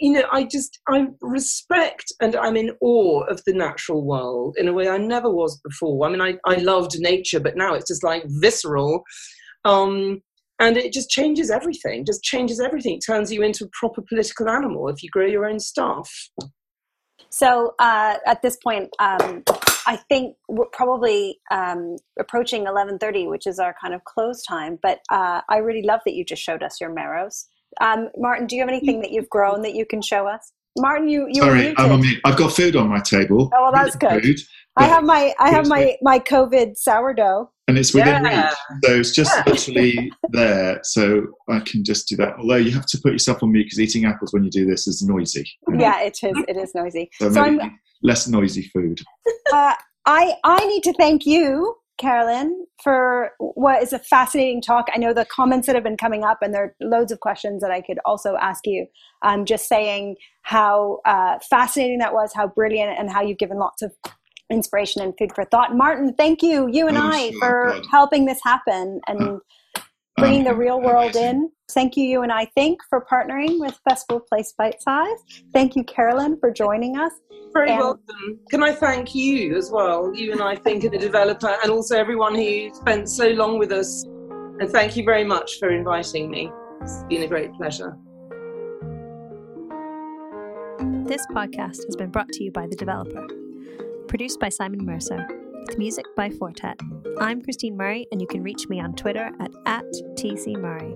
you know i just i respect and i'm in awe of the natural world in a way i never was before. I mean i, I loved nature but now it's just like visceral. Um, and it just changes everything just changes everything. It turns you into a proper political animal if you grow your own stuff. So uh, at this point um, i think we're probably um, approaching 11.30 which is our kind of close time but uh, i really love that you just showed us your marrows um, martin do you have anything that you've grown that you can show us Martin, you you Sorry, I'm on mute. I've got food on my table. Oh well, that's good. Food, I have my I have my my COVID sourdough. And it's within yeah. reach, so it's just yeah. literally there. So I can just do that. Although you have to put yourself on mute because eating apples when you do this is noisy. Yeah, it is. It is noisy. So, so I'm less noisy food. Uh, I I need to thank you Carolyn, for what is a fascinating talk. I know the comments that have been coming up, and there are loads of questions that I could also ask you. Um, just saying how uh, fascinating that was, how brilliant, and how you've given lots of inspiration and food for thought. Martin, thank you, you and oh, I, sure, for God. helping this happen and uh, bringing um, the real world in. Thank you, U+I Think, for partnering with Festival Place Bytesize. Thank you, Carolyn, for joining us. Very and welcome. Can I thank you as well, U+I Think, and the developer, and also everyone who spent so long with us. And thank you very much for inviting me. It's been a great pleasure. This podcast has been brought to you by The Developer, produced by Simon Mercer, with music by Fortet. I'm Christine Murray, and you can reach me on Twitter at, at TC Murray.